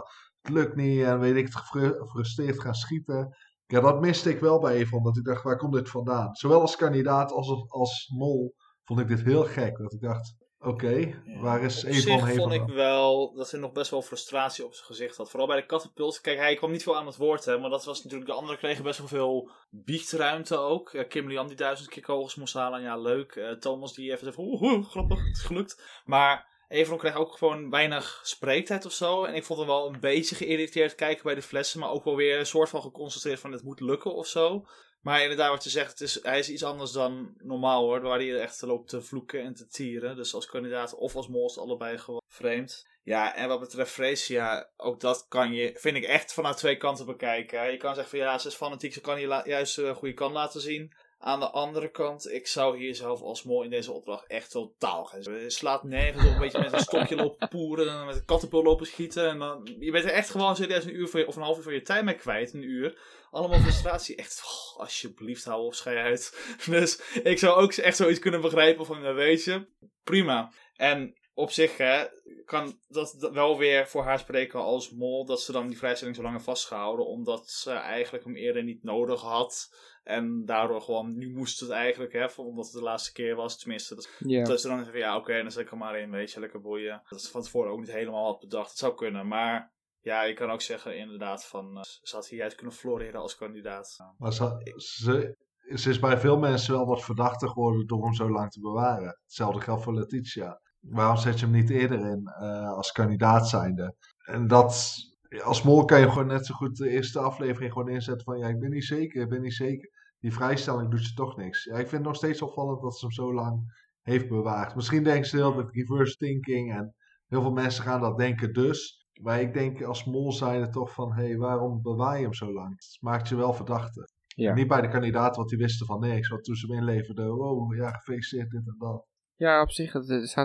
C: het lukt niet en weet ik gefrustreerd gaan schieten. Ja, dat miste ik wel bij Evon. Dat ik dacht, waar komt dit vandaan? Zowel als kandidaat als als mol vond ik dit heel gek. Dat ik dacht, oké,
B: Ja,
C: waar is
B: zich
C: heen
B: vond ik wel dat hij nog best wel frustratie op zijn gezicht had. Vooral bij de katapult. Kijk, hij kwam niet veel aan het woord, hè, maar dat was natuurlijk... De anderen kregen best wel veel biechtruimte ook. Ja, Kim Lian die duizend keer kogels moest halen. Ja, leuk. Eh, Thomas die even zei van... Oeh, grappig, het is gelukt. Maar Evron kreeg ook gewoon weinig spreektijd of zo. En ik vond hem wel een beetje geïrriteerd kijken bij de flessen. Maar ook wel weer een soort van geconcentreerd van het moet lukken of zo. Maar inderdaad, wat je zegt, is, hij is iets anders dan normaal hoor. Waar hij echt loopt te vloeken en te tieren. Dus als kandidaat of als mol allebei gewoon vreemd. Ja, en wat betreft Freesia, ook dat kan je, vind ik echt vanuit twee kanten bekijken. Je kan zeggen van ja, ze is fanatiek, ze kan je juist een goede kant laten zien. Aan de andere kant, ik zou hier zelf als mol in deze opdracht echt totaal gaan. Je slaat nergens op, een beetje met een stokje lopen poeren en met een kattenpul lopen schieten. En dan, je bent er echt gewoon serieus een uur je, of een half uur van je tijd mee kwijt, een uur. Allemaal frustratie, echt, oh, alsjeblieft hou op, schei uit. Dus ik zou ook echt zoiets kunnen begrijpen van, nou, weet je, prima. En op zich hè, kan dat wel weer voor haar spreken als mol, dat ze dan die vrijstelling zo lang heeft vastgehouden, omdat ze eigenlijk hem eerder niet nodig had. En daardoor gewoon, nu moest het eigenlijk, hè, omdat het de laatste keer was, tenminste. Dat,
A: Ja.
B: dat ze dan zeggen, ja oké, dan zet ik er maar in, weet je, lekker boeien. Dat ze van tevoren ook niet helemaal had bedacht, het zou kunnen. Maar ja, je kan ook zeggen inderdaad van, eh, ze had hieruit kunnen floreren als kandidaat.
C: Maar ze, ze, ze is bij veel mensen wel wat verdachter geworden door hem zo lang te bewaren. Hetzelfde geldt voor Letitia. Waarom zet je hem niet eerder in eh, als kandidaat zijnde? En dat, als mol kan je gewoon net zo goed de eerste aflevering gewoon inzetten van ja, ik ben niet zeker, ik ben niet zeker. Die vrijstelling doet je toch niks. Ja, ik vind het nog steeds opvallend dat ze hem zo lang heeft bewaard. Misschien denken ze heel met reverse thinking en heel veel mensen gaan dat denken dus. Maar ik denk als mol zijnde toch van, hé, hey, waarom bewaar je hem zo lang? Het maakt je wel verdachte.
A: Ja.
C: Niet bij de kandidaten, want die wisten van niks. Want toen ze hem inleverden, wow, ja, gefeliciteerd, dit en dat.
A: Ja, op zich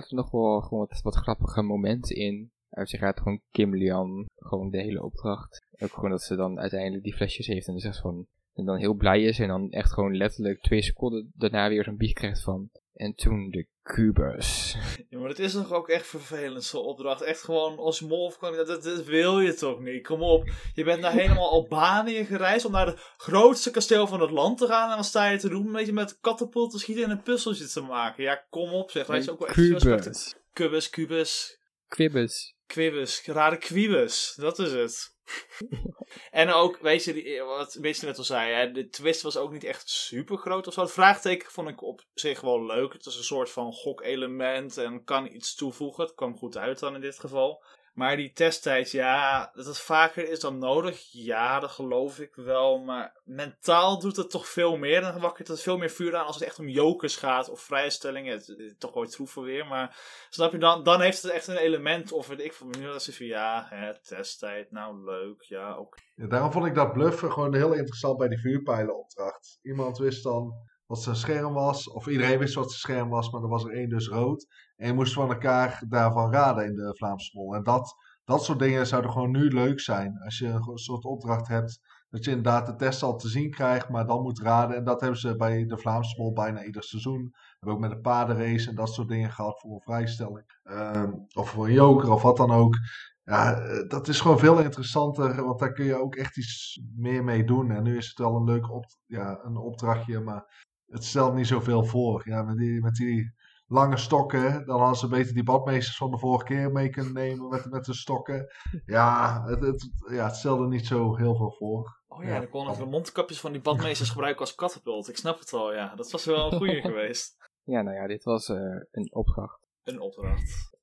A: er nog wel gewoon wat, grappige momenten in. Uiteraard gewoon Kim Lian, gewoon de hele opdracht. Ook gewoon dat ze dan uiteindelijk die flesjes heeft en dan zegt van... En dan heel blij is en dan echt gewoon letterlijk twee seconden daarna weer zo'n biecht krijgt van... En toen de kubus.
B: Ja, maar het is toch ook echt vervelend, zo'n opdracht. Echt gewoon als mol of kandidaat, dat, dat wil je toch niet? Kom op. Je bent naar helemaal Albanië gereisd om naar het grootste kasteel van het land te gaan. En dan sta je te doen, een beetje met katapult te schieten en een puzzeltje te maken. Ja, kom op zeg. Zijn ook wel echt
A: Kubus.
B: Kubus, kubus,
A: Quibus.
B: Quibus, rare quibus. Dat is het. en ook, weet je, wat Mitch net al zei, hè, de twist was ook niet echt super groot of zo. Het vraagteken vond ik op zich wel leuk. Het is een soort van gokelement en kan iets toevoegen. Het kwam goed uit dan in dit geval. Maar die testtijd, ja, dat het vaker is dan nodig, ja, dat geloof ik wel. Maar mentaal doet het toch veel meer. Dan wakkert het veel meer vuur aan als het echt om jokers gaat of vrijstellingen. Het, is toch ooit troeven weer, maar snap je, dan, dan heeft het echt een element. Of weet ik van, nu dat ze van, ja, testtijd, nou leuk, ja.
C: Ja, daarom vond ik dat bluffen gewoon heel interessant bij die vuurpijlenopdracht. Iemand wist dan wat zijn scherm was, of iedereen wist wat zijn scherm was, maar er was er één dus rood. En je moest van elkaar daarvan raden in de Vlaamse Mol. En dat, dat soort dingen zouden gewoon nu leuk zijn. Als je een soort opdracht hebt, dat je inderdaad de test al te zien krijgt, maar dan moet raden. En dat hebben ze bij de Vlaamse Mol bijna ieder seizoen. Hebben ook met de paardenrace en dat soort dingen gehad voor een vrijstelling. Ehm, of voor een joker of wat dan ook. ja, eh, dat is gewoon veel interessanter, want daar kun je ook echt iets meer mee doen. En nu is het wel een leuk op, ja, een opdrachtje, maar het stelt niet zoveel voor. Ja, met die, met die lange stokken, dan hadden ze beter die badmeesters van de vorige keer mee kunnen nemen met, met de stokken. Ja het, het, ja, het stelde niet zo heel veel voor.
B: Oh ja, dan konden we mondkapjes van die badmeesters gebruiken als katapult. Ik snap het al, ja. Dat was wel een goeie geweest.
A: Ja, nou ja, dit was eh, een opdracht.
B: Een opdracht.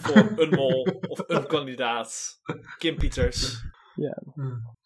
B: Voor een mol of een kandidaat. Kim Pieters.
A: Ja,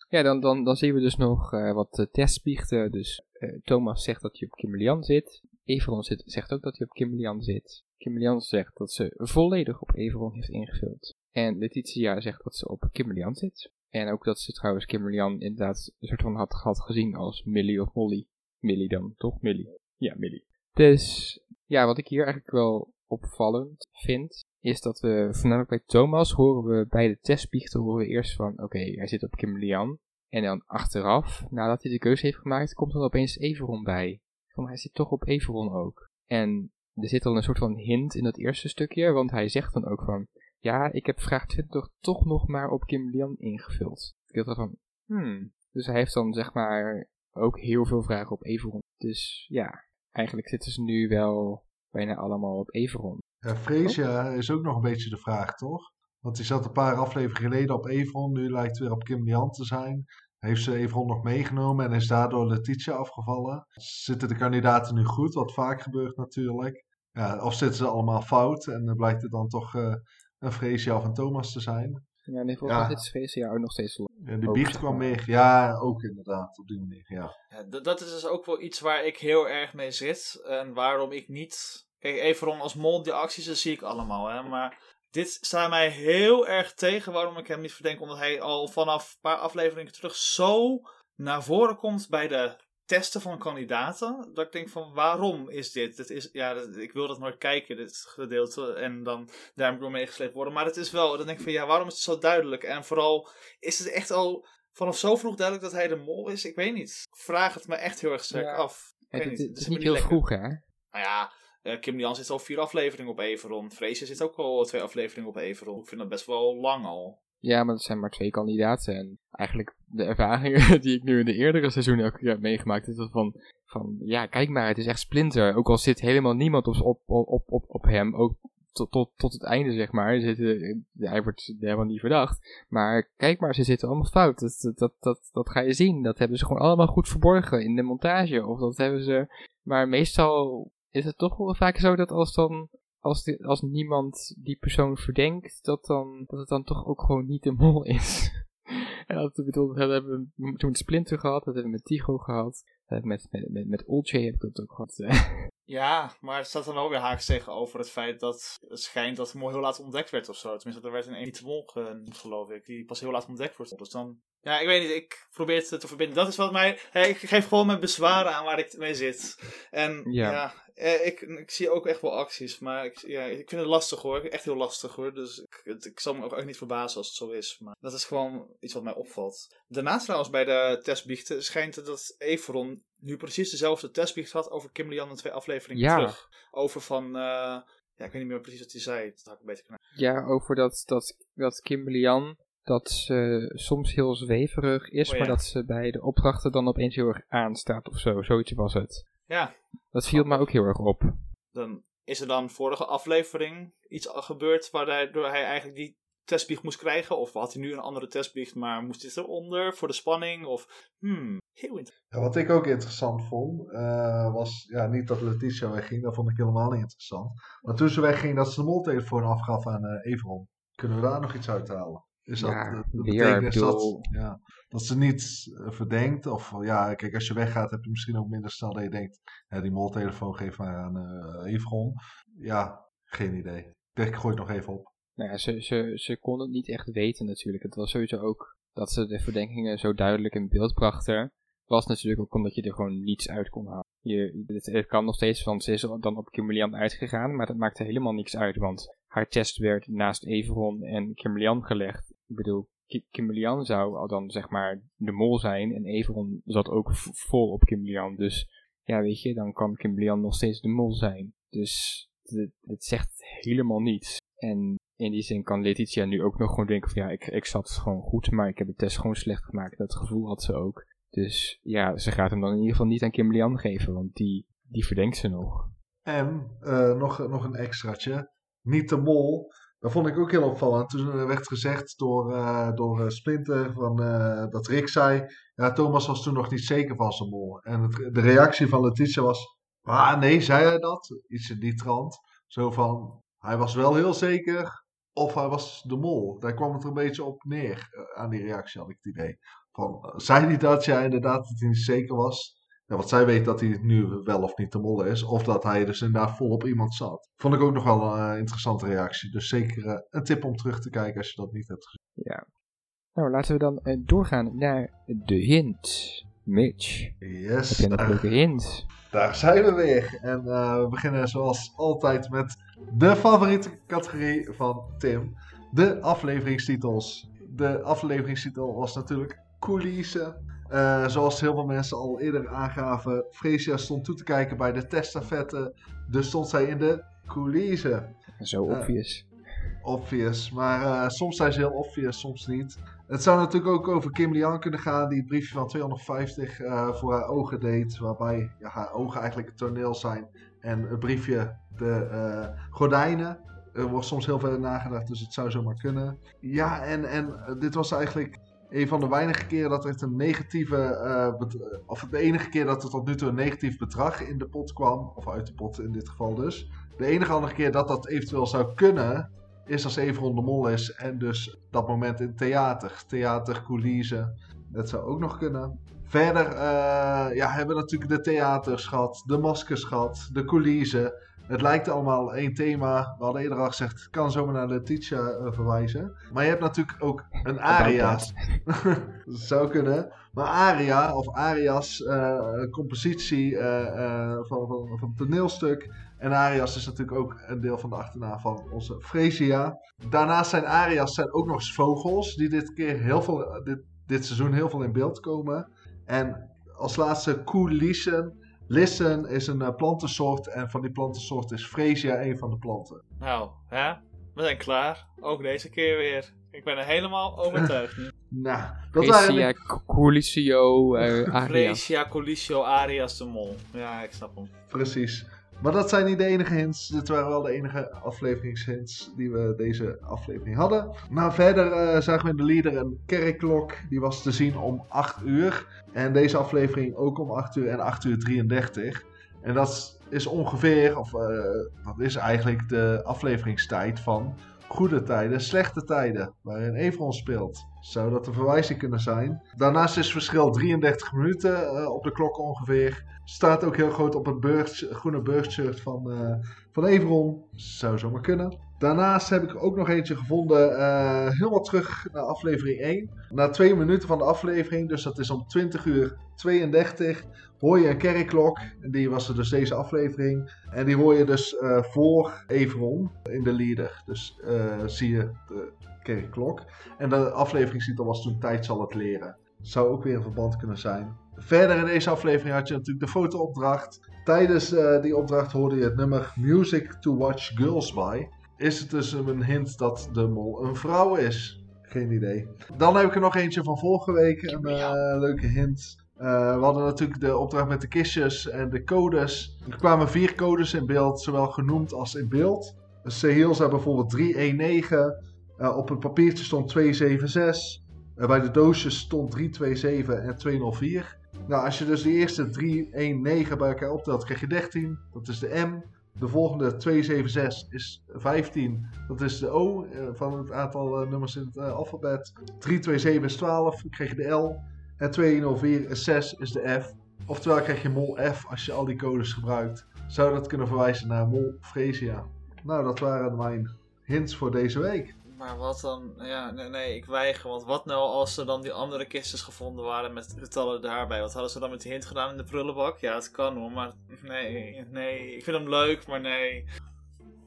A: ja dan, dan, dan zien we dus nog uh, wat uh, testbiechten. Dus Thomas zegt dat hij op Kimberlian zit. Everon zit, zegt ook dat hij op Kimberlian zit. Kimberlian zegt dat ze volledig op Everon heeft ingevuld. En Letitia zegt dat ze op Kimberlian zit. En ook dat ze trouwens Kimberlian inderdaad een soort van had, had gezien als Millie of Molly. Millie dan, toch? Millie. Ja, Millie. Dus ja, wat ik hier eigenlijk wel opvallend vind, is dat we voornamelijk bij Thomas horen we bij de testbiechten horen we eerst van, oké, hij zit op Kimberlian. En dan achteraf, nadat hij de keuze heeft gemaakt, komt er opeens Everon bij. Van hij zit toch op Everon ook. En er zit al een soort van hint in dat eerste stukje, want hij zegt dan ook van, ja, ik heb vraag 20 toch nog maar op Kimberlian ingevuld. Ik dacht van, hmm. Dus hij heeft dan zeg maar ook heel veel vragen op Everon. Dus ja, eigenlijk zitten ze nu wel bijna allemaal op Everon.
C: Ja, Freesia is ook nog een beetje de vraag, toch? Want die zat een paar afleveringen geleden op Everon, nu lijkt het weer op Kim Lian te zijn. Heeft ze Everon nog meegenomen en is daardoor Letitia afgevallen? Zitten de kandidaten nu goed, wat vaak gebeurt natuurlijk? Ja, of zitten ze allemaal fout en blijkt het dan toch uh, een Freesia of een Thomas te zijn?
A: Ja, nee, volgens mij zit Freesia ook nog steeds
C: Ja, de biecht kwam meer. Ja, ook inderdaad, op die manier, ja.
B: ja. Dat is dus ook wel iets waar ik heel erg mee zit. En waarom ik niet... Kijk, Everon als mol, die acties, dat zie ik allemaal, hè. Maar dit staat mij heel erg tegen waarom ik hem niet verdenk. Omdat hij al vanaf een paar afleveringen terug zo naar voren komt bij de testen van kandidaten. Dat ik denk van waarom is dit? Het is, ja, ik wil dat nooit kijken, dit gedeelte. En dan daarmee door meegesleept worden. Maar het is wel, dan denk ik van ja, waarom is het zo duidelijk? En vooral, is het echt al vanaf zo vroeg duidelijk dat hij de mol is? Ik weet niet. Ik vraag het me echt heel erg sterk af.
A: Het, het, het, is niet heel vroeg hè? Nou
B: ja, uh, Kim Lian zit al vier afleveringen op Everon. Freesia zit ook al twee afleveringen op Everon. Ik vind dat best wel lang al.
A: Ja, maar dat zijn maar twee kandidaten. En eigenlijk de ervaringen die ik nu in de eerdere seizoenen elke keer heb meegemaakt, is dat van, van ja, kijk maar, het is echt Splinter. Ook al zit helemaal niemand op, op, op, op, op hem, ook tot, tot, tot het einde, zeg maar. Zitten, hij wordt helemaal niet verdacht. Maar kijk maar, ze zitten allemaal fout. Dat, dat, dat, dat, ga je zien. Dat hebben ze gewoon allemaal goed verborgen in de montage. Of dat hebben ze... Maar meestal is het toch wel vaak zo dat als dan als, als niemand die persoon verdenkt, dat, dan, dat het dan toch ook gewoon niet de mol is. en dat, bedoel, dat hebben we toen Splinter gehad, dat hebben we met Tigo gehad, met, met, met, met heb ik dat ook gehad.
B: ja, maar het staat dan wel weer haaks tegenover het feit dat het schijnt dat de mol heel laat ontdekt werd of zo. Tenminste, er werd een de mol genoemd, geloof ik, die pas heel laat ontdekt wordt. Dus dan ja, ik weet niet. Ik probeer het te verbinden. Dat is wat mij. ik geef gewoon mijn bezwaren aan waar ik mee zit. En ja, eh, ik, ik, zie ook echt wel acties. Maar ik, ja, ik vind het lastig hoor. Echt heel lastig hoor. Dus ik, ik zal me ook echt niet verbazen als het zo is. Maar dat is gewoon iets wat mij opvalt. Daarnaast trouwens bij de testbiechten schijnt het dat Everon nu precies dezelfde testbiecht had over Kim Lian en twee afleveringen terug. Over van. Uh, ja, ik weet niet meer precies wat hij zei. Dat had ik beter kunnen.
A: Ja, over dat, dat, dat Kim Lian dat ze soms heel zweverig is, oh maar dat ze bij de opdrachten dan opeens heel erg aanstaat of zo. Zoiets was het.
B: Ja.
A: Dat viel me ook heel erg op.
B: Dan is er dan vorige aflevering iets gebeurd waardoor hij eigenlijk die testbiecht moest krijgen? Of had hij nu een andere testbiecht, maar moest dit eronder voor de spanning? Of, hmm, heel interessant.
C: Ja, wat ik ook interessant vond, uh, was ja, niet dat Letitia wegging, dat vond ik helemaal niet interessant. Maar toen ze wegging, dat ze de moltelefoon afgaf aan uh, Everon. Kunnen we daar nog iets uithalen? Is dat, ja, dat, weer, dat, ja, dat ze niet uh, verdenkt. Of ja, kijk, als je weggaat heb je misschien ook minder snel dat je denkt, ja, die moltelefoon geef maar aan uh, Evron. Ja, geen idee. Ik denk, ik gooi het nog even op.
A: Nou ja, ze, ze, ze kon het niet echt weten natuurlijk. Het was sowieso ook dat ze de verdenkingen zo duidelijk in beeld brachten. Was natuurlijk ook omdat je er gewoon niets uit kon halen. Je, het, kan nog steeds, want ze is dan op Kimberlian uitgegaan, maar dat maakte helemaal niks uit, want haar test werd naast Everon en Kimberlian gelegd. Ik bedoel, Kimberlian zou al dan zeg maar de mol zijn en Everon zat ook vol op Kimberlian. Dus ja, weet je, dan kan Kimberlian nog steeds de mol zijn. Dus het zegt helemaal niets. En in die zin kan Letitia nu ook nog gewoon denken van ja, ik, ik zat gewoon goed, maar ik heb de test gewoon slecht gemaakt. Dat gevoel had ze ook. Dus ja, ze gaat hem dan in ieder geval niet aan Kimberly Ann geven, want die, die verdenkt ze nog.
C: En eh, nog, nog een extraatje. Niet de mol. Dat vond ik ook heel opvallend. Toen werd gezegd door, uh, door uh, Splinter van, dat Rick zei... Ja, Thomas was toen nog niet zeker van zijn mol. En de reactie van Letitia was... Ah, nee, zei hij dat? Iets in die trant. Zo van, hij was wel heel zeker of hij was de mol. Daar kwam het er een beetje op neer. aan die reactie had ik het idee. Van, zei hij dat? Ja, inderdaad, niet zeker was. Ja, want zij weet dat hij nu wel of niet de mol is. Of dat hij dus inderdaad vol op iemand zat. Vond ik ook nog wel een uh, interessante reactie. Dus zeker uh, een tip om terug te kijken als je dat niet hebt gezien.
A: Ja. Nou, laten we dan uh, doorgaan naar de hint. Mitch.
C: Yes.
A: Heb een leuke hint?
C: Daar zijn we weer. En we beginnen zoals altijd met de favoriete categorie van Tim. De afleveringstitels. De afleveringstitel was natuurlijk coulissen. Uh, zoals heel veel mensen al eerder aangaven, Freesia stond toe te kijken bij de testafette. Dus stond zij in de coulissen.
A: Zo obvious.
C: Uh, obvious, maar uh, soms zijn ze heel obvious, soms niet. Het zou natuurlijk ook over Kim Lian kunnen gaan, die het briefje van 250 voor haar ogen deed. Waarbij ja, haar ogen eigenlijk het toneel zijn en het briefje de gordijnen. Er wordt soms heel veel nagedacht, dus het zou zomaar kunnen. Ja, en, en dit was eigenlijk een van de weinige keren dat er een negatieve, uh, of de enige keer dat er tot nu toe een negatief bedrag in de pot kwam, of uit de pot in dit geval dus. De enige andere keer dat dat eventueel zou kunnen, is als Everon de Mol is en dus dat moment in theater. Theater, coulissen, dat zou ook nog kunnen. Verder uh, ja, hebben we natuurlijk de theaters gehad, de maskers gehad, de coulissen. Het lijkt allemaal één thema. We hadden eerder al gezegd, het kan zomaar naar Letitia uh, verwijzen. Maar je hebt natuurlijk ook een aria. dat zou kunnen. Maar aria, of arias, uh, compositie uh, van, van, van het toneelstuk. En arias is natuurlijk ook een deel van de achternaam van onze Fresia. Daarnaast zijn arias zijn ook nog eens vogels, die dit keer heel veel, dit, dit seizoen heel veel in beeld komen. En als laatste coulissen. Listen is een uh, plantensoort en van die plantensoort is Freesia een van de planten.
B: Nou, ja, we zijn klaar. Ook deze keer weer. Ik ben er helemaal overtuigd
C: nou,
A: dat Freesia, waren... Colisio, uh, Arias.
B: Freesia, Colisio, Arias de Mol. Ja, ik snap hem.
C: Precies. Maar dat zijn niet de enige hints. Dit waren wel de enige afleveringshints die we deze aflevering hadden. Nou, verder uh, zagen we in de leader een kerkklok. Die was te zien om 8 uur. En deze aflevering ook om 8 uur en 8 uur 33. En dat is ongeveer, of uh, dat is eigenlijk de afleveringstijd van goede tijden, slechte tijden, waarin Evron speelt. Zou dat een verwijzing kunnen zijn? Daarnaast is het verschil 33 minuten uh, op de klok ongeveer. Staat ook heel groot op het groene burgshirt van, uh, van Everon. Zou zomaar kunnen. Daarnaast heb ik ook nog eentje gevonden, uh, helemaal terug naar aflevering 1. Na twee minuten van de aflevering, dus dat is om 20 uur 32, hoor je een kerkklok. En die was er dus deze aflevering. En die hoor je dus uh, voor Everon in de leader. Dus zie je de kerkklok. En de afleveringstitel was toen Tijd zal het leren. Zou ook weer een verband kunnen zijn. Verder in deze aflevering had je natuurlijk de fotoopdracht. Tijdens uh, die opdracht hoorde je het nummer Music to Watch Girls By. Is het dus een hint dat de mol een vrouw is? Geen idee. Dan heb ik er nog eentje van vorige week. Een uh, leuke hint. Uh, we hadden natuurlijk de opdracht met de kistjes en de codes. Er kwamen vier codes in beeld, zowel genoemd als in beeld. Sehil zei bijvoorbeeld 319. Uh, op het papiertje stond 276. Uh, bij de doosjes stond 327 en 204. Nou, als je dus de eerste 319 bij elkaar optelt, krijg je 13. Dat is de M. De volgende 276 is 15. Dat is de O uh, van het aantal uh, nummers in het uh, alfabet. 327 is 12. Dan krijg je de L. En 204 is 6 is de F. Oftewel krijg je mol F als je al die codes gebruikt. Zou dat kunnen verwijzen naar mol Fresia. Nou, dat waren mijn hints voor deze week.
B: Maar wat dan? Ja, nee, nee, ik weiger. Want wat nou als er dan die andere kistjes gevonden waren met getallen daarbij? Wat hadden ze dan met die hint gedaan in de prullenbak? Ja, het kan hoor, maar nee, nee. Ik vind hem leuk, maar nee.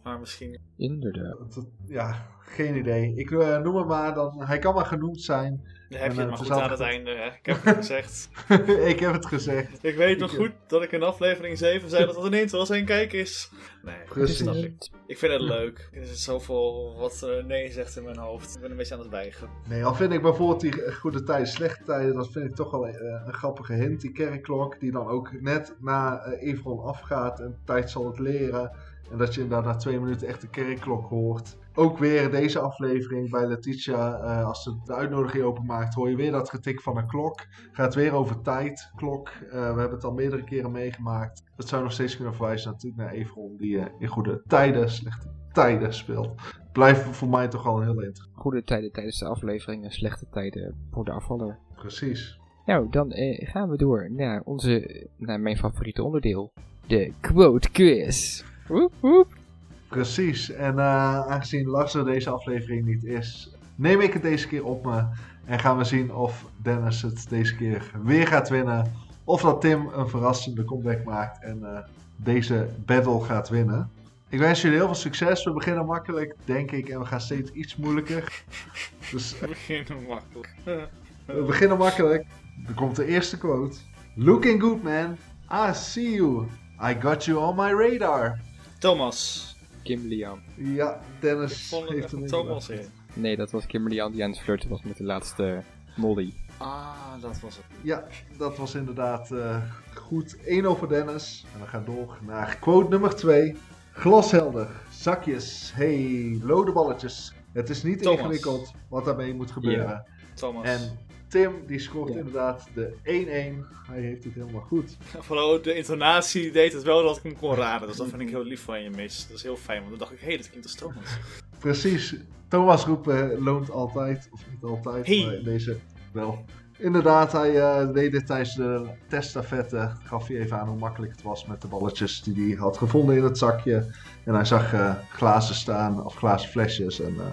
B: Maar misschien.
A: Inderdaad.
C: Ja, geen idee. Ik uh, noem hem maar dan. Hij kan maar genoemd zijn.
B: Dan heb je
C: En,
B: het
C: eh,
B: maar goed
C: is
B: aan het einde. Hè? Ik heb het gezegd.
C: ik heb het gezegd.
B: Ik weet nog goed dat ik in aflevering 7 zei dat het een hint was en kijk eens. Nee,
C: Precies.
B: snap ik. Ik vind het leuk. Er zit zoveel wat eh, nee zegt in mijn hoofd. Ik ben een beetje aan het wijgen.
C: Nee, al vind ik bijvoorbeeld die eh, goede tijden, slechte tijden, dat vind ik toch wel eh, een grappige hint. Die kerkklok die dan ook net na eh Evron afgaat en tijd zal het leren. En dat je inderdaad na twee minuten echt de kerkklok hoort. Ook weer deze aflevering bij Letitia, eh, als ze de uitnodiging openmaakt, hoor je weer dat getik van een klok. Gaat weer over tijd, klok. Eh, we hebben het al meerdere keren meegemaakt. Dat zou nog steeds kunnen verwijzen natuurlijk naar Evron, die eh, in goede tijden, slechte tijden speelt. Blijft voor mij toch een heel interessant.
A: Goede tijden tijdens de aflevering en slechte tijden voor de afvaller.
C: Precies.
A: Nou, dan gaan we door naar, onze, naar mijn favoriete onderdeel. De quote quiz. Woep woep.
C: Precies. En eh, aangezien Lars er deze aflevering niet is, neem ik het deze keer op me. En gaan we zien of Dennis het deze keer weer gaat winnen. Of dat Tim een verrassende comeback maakt en eh, deze battle gaat winnen. Ik wens jullie heel veel succes. We beginnen makkelijk, denk ik. En we gaan steeds iets moeilijker. Dus
B: We beginnen makkelijk.
C: we beginnen makkelijk. Er komt de eerste quote. Looking good, man. I see you. I got you on my radar.
B: Thomas.
A: Kimberly Ann.
C: Ja, Dennis
B: vond
C: heeft hem
B: Thomas in.
A: Nee, dat was Kimberly Ann die aan het flirten was met de laatste Molly.
B: Ah, dat was het.
C: Ja, dat was inderdaad eh, goed. 1 over Dennis. En we gaan door naar quote nummer 2. Glashelder. Zakjes. Hey, lode balletjes. Het is niet
B: Thomas.
C: ingewikkeld wat daarmee moet gebeuren.
B: Thomas.
C: En Tim, die scoort
A: Ja.
C: inderdaad de 1-1. Hij heeft het helemaal goed.
B: Vooral de intonatie deed het wel dat ik hem kon raden. Dus dat vind ik heel lief van je, mis. Dat is heel fijn, want dan dacht ik, hé, hey, dat klinkt als Thomas.
C: Precies. Thomas roepen loont altijd. Of niet altijd,
B: Hey.
C: maar in deze wel. Inderdaad, hij eh, deed dit tijdens de teststafette. Gaf hij even aan hoe makkelijk het was met de balletjes die hij had gevonden in het zakje. En hij zag eh, glazen staan, of glazen flesjes. En eh,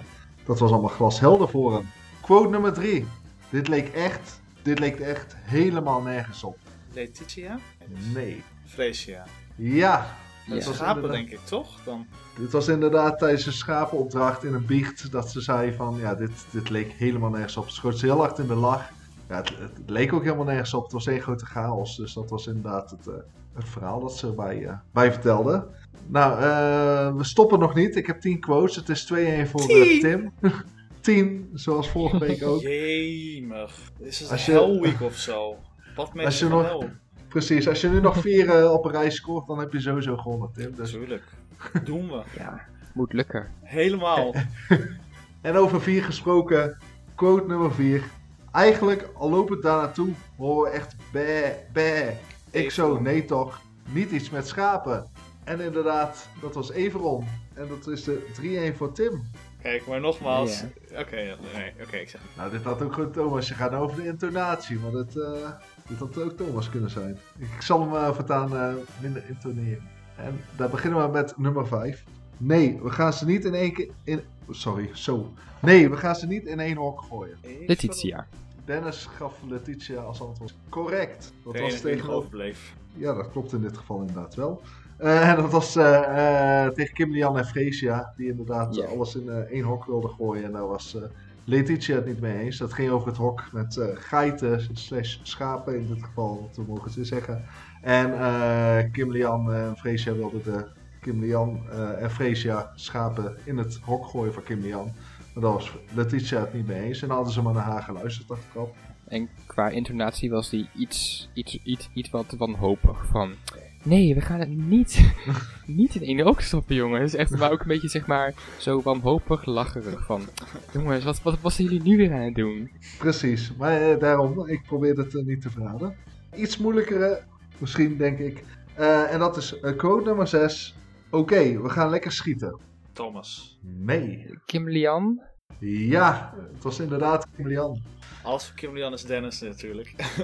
C: dat was allemaal glashelder voor hem. Quote nummer 3. Dit leek echt, dit leek echt helemaal nergens op.
B: Letitia?
C: Nee.
B: Freesia.
C: Ja.
A: Ja.
C: Het was
B: Schapen, denk ik, toch? Dan.
C: Dit was inderdaad tijdens een schapenopdracht in een biecht dat ze zei van ja, dit, dit leek helemaal nergens op. Ze schoot ze heel hard in de lach. Ja, het, het leek ook helemaal nergens op. Het was één grote chaos. Dus dat was inderdaad het, eh, het verhaal dat ze bij, eh, bij vertelde. Nou, eh, we stoppen nog niet. Ik heb 10 quotes. Het is 2-1 voor? Tim. 10, zoals vorige week ook.
B: Jemig. Is het
C: Als je-
B: Week of zo? Wat met
C: Als je nog-? Precies, als je nu nog 4 eh, op een rij scoort, dan heb je sowieso gewonnen, Tim. Dus.
B: Natuurlijk. Doen we.
A: Ja, moet lukken.
B: Helemaal.
C: En over 4 gesproken, quote nummer 4. Eigenlijk, al lopend daar naartoe, horen we echt bé, bé. Ik zo, nee toch, niet iets met schapen. En inderdaad, dat was Everon. En dat is de 3-1 voor Tim.
B: Kijk, maar nogmaals. Oké, nee, oké, ik zeg.
C: Nou, dit had ook gewoon Thomas. Je gaat over de intonatie, maar dit, eh, dit had ook Thomas kunnen zijn. Ik zal hem uh, voortaan uh, minder intoneren. En daar beginnen we met nummer 5. Nee, we gaan ze niet in één keer in... Sorry, zo. Nee, we gaan ze niet in één hok gooien.
A: Letitia.
C: Dennis gaf Letitia als antwoord. Correct. Dat
B: De
C: was tegenover...
B: overbleef.
C: Ja, dat klopt in dit geval inderdaad wel. En dat was uh, uh, tegen Kim Lian en Freesia, die inderdaad alles in één hok wilden gooien. En daar was Letitia het niet mee eens. Dat ging over het hok met geiten slash schapen in dit geval, we mogen ze zeggen. En Kim Lian en Freesia wilden de Kim Lian en Freesia schapen in het hok gooien van Kim Lian. Maar daar was Letitia het niet mee eens. En dan hadden ze maar naar haar geluisterd achteraf.
A: En qua intonatie was die iets, iets, iets, iets wat wanhopig van... Nee, we gaan het niet, niet in één ook stoppen, jongens. Echt, maar ook een beetje, zeg maar, zo wanhopig lacherig van... Jongens, wat, wat, wat zijn jullie nu weer aan het doen?
C: Precies, maar eh, daarom, ik probeer het uh, niet te verraden. Iets moeilijkere, misschien denk ik. Uh, en dat is uh, quote nummer 6. Oké, okay, we gaan lekker schieten.
B: Thomas.
C: Nee.
A: Kim Lian?
C: Ja, het was inderdaad Kim Lian.
B: Voor Kim Lian is Dennis natuurlijk.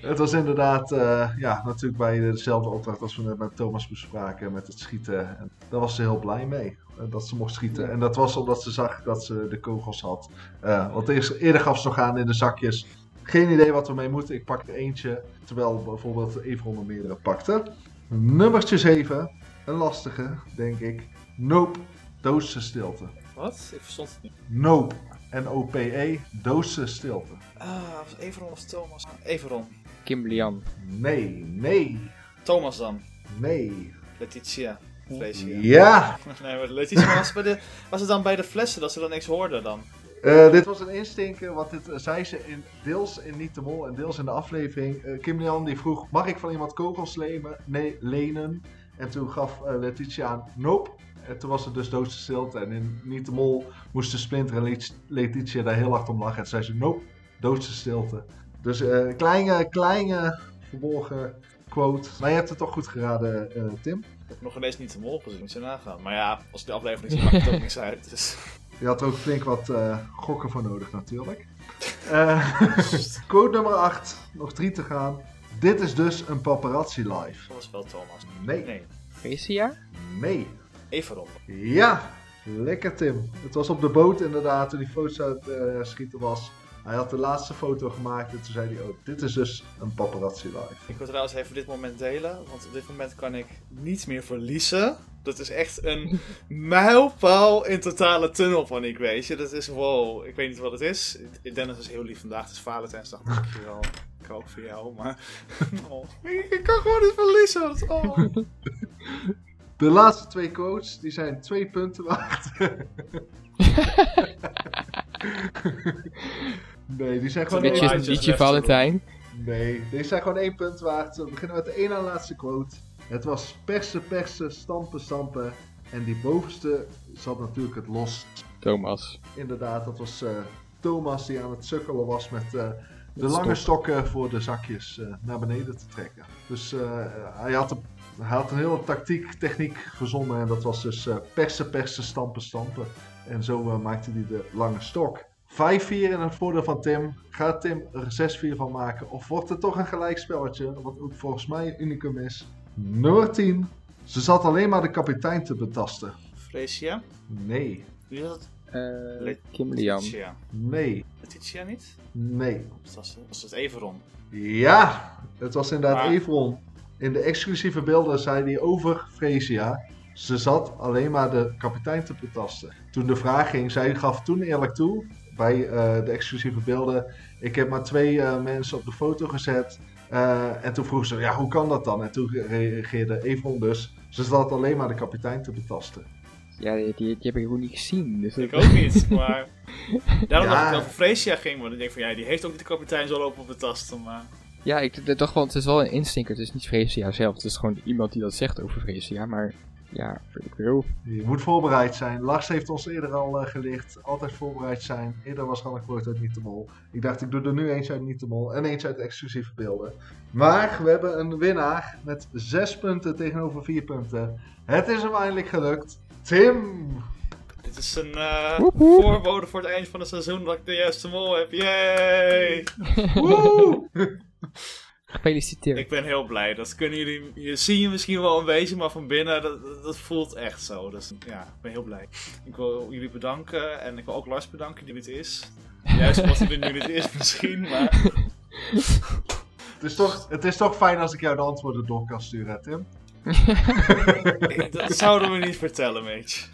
C: het was inderdaad, uh, ja, natuurlijk bij dezelfde opdracht als we net met Thomas bespraken met het schieten. En daar was ze heel blij mee, uh, dat ze mocht schieten. Ja. En dat was omdat ze zag dat ze de kogels had. Uh, want eerst, eerder gaf ze nog aan in de zakjes. Geen idee wat we mee moeten, ik pak er eentje. Terwijl bijvoorbeeld Everon er meerdere pakte. Nummertje 7, een lastige, denk ik. Nope, doodse stilte.
B: Wat? Ik verstond het niet.
C: Nope. N-O-P-E, doodse stilte.
B: Ah, was Everon of Thomas? Everon.
A: Kim Lian.
C: Nee, nee,
B: Thomas dan.
C: nee.
B: Letitia. Vrees je.
C: Ja!
B: Nee, maar Letitia was, bij de, was het dan bij de flessen dat ze dan niks hoorde dan?
C: Eh, dit was een instinker, want dit eh, zei ze in, deels in Niet de Mol en deels in de aflevering. Eh, Kim Lian die vroeg, mag ik van iemand kogels lenen? Nee, lenen. En toen gaf Letitia aan, nope. En toen was het dus doodse stilte. En in Niet de Mol moesten Splinter en Let- Letitia daar heel hard om lachen. En toen zei ze, nope, doodse stilte. Dus eh kleine, kleine verborgen quote. Maar je hebt het toch goed geraden, eh, Tim.
B: Ik heb nog ineens niet de mol gezien, moet je nagaan. Maar ja, als de aflevering is, maakt het ook niks uit. Dus.
C: Je had er ook flink wat eh, gokken voor nodig natuurlijk. Eh, quote nummer 8, nog drie te gaan. Dit is dus een paparazzi live.
B: Dat was wel Thomas.
C: Nee,
B: Nee,
A: Freesia?
C: nee.
B: Everon.
C: Ja, lekker Tim. Het was op de boot inderdaad toen die foto's aan het eh, schieten was. Hij had de laatste foto gemaakt en toen zei hij, oh, dit is dus een paparazzi live.
B: Ik wil trouwens even dit moment delen, want op dit moment kan ik niet meer verliezen. Dat is echt een mijlpaal in totale tunnelpaniek, weet je. Dat is wow, ik weet niet wat het is. Dennis is heel lief vandaag, het is Valentijnsdag, dankjewel. Ik hou ook voor jou, maar... Oh, ik, ik kan gewoon niet verliezen. Oh.
C: De laatste twee quotes, die zijn twee punten waard. nee, die zijn gewoon
A: Beetje
C: één,
A: een
B: is
A: liedje
B: left to
A: Valentijn.
C: Nee, deze zijn gewoon één punt waard. We beginnen met de ene na laatste quote. Het was persen, persen, stampen, stampen. En die bovenste zat natuurlijk het los.
A: Thomas.
C: Inderdaad, dat was eh, Thomas die aan het sukkelen was met eh, de lange
A: stok.
C: stokken voor de zakjes eh, naar beneden te trekken. Dus eh, hij, had een, hij had een hele tactiek, techniek verzonnen. En dat was dus eh, persen, persen, stampen, stampen. En zo eh, maakte hij de lange stok. 5-4 in het voordeel van Tim. Gaat Tim er 6-4 van maken? Of wordt het toch een gelijkspelletje? Wat ook volgens mij een unicum is. Nummer 10. Ze zat alleen maar de kapitein te betasten.
B: Freesia?
C: Nee.
B: Wie was het?
A: Eh Kim Lian.
B: Letitia.
C: Nee.
B: Letitia niet?
C: Nee.
B: Was het, was het Everon?
C: Ja, het was inderdaad
B: Maar-
C: Everon. In de exclusieve beelden zei hij over Freesia. Ze zat alleen maar de kapitein te betasten. Toen de vraag ging, zij gaf toen eerlijk toe bij eh, de exclusieve beelden. Ik heb maar twee eh, mensen op de foto gezet. Eh, en toen vroeg ze, ja, hoe kan dat dan? En toen reageerde Everon dus. Ze zat alleen maar de kapitein te betasten.
A: Ja, die, die, die heb ik gewoon niet gezien. Dus
B: Ik ook niet, maar... Daarom
C: Ja.
B: dacht ik dat over Freesia ging, want ik denk van ja, die heeft ook niet de kapitein zo lopen op de tasten, maar...
A: Ja, ik dacht wel, het is wel een instinker. Het is niet Freesia zelf. Het is gewoon iemand die dat zegt over Freesia. Maar ja, ik veel.
C: Je moet voorbereid zijn. Lars heeft ons eerder al eh, gelicht. Altijd voorbereid zijn. Eerder was een quote uit Niet de Mol. Ik dacht, ik doe er nu eentje uit Niet de Mol. En eentje uit de exclusieve beelden. Maar we hebben een winnaar met 6 punten tegenover 4 punten. Het is hem eindelijk gelukt. Tim!
B: Dit is een eh,
A: Woep, woep.
B: voorbode voor het eind van het seizoen dat ik de juiste mol heb. Yay!
C: Woe!
A: Gefeliciteerd.
B: Ik ben heel blij. Dat kunnen jullie, je zie je misschien wel een beetje, maar van binnen, dat, dat- voelt echt zo. Dus ja, ik ben heel blij. Ik wil jullie bedanken en ik wil ook Lars bedanken die dit is. Juist omdat hij er nu dit is misschien, maar...
C: Het is, toch, het is toch fijn als ik jou de antwoorden door kan sturen, Tim?
B: Dat zouden we niet vertellen, Mitch.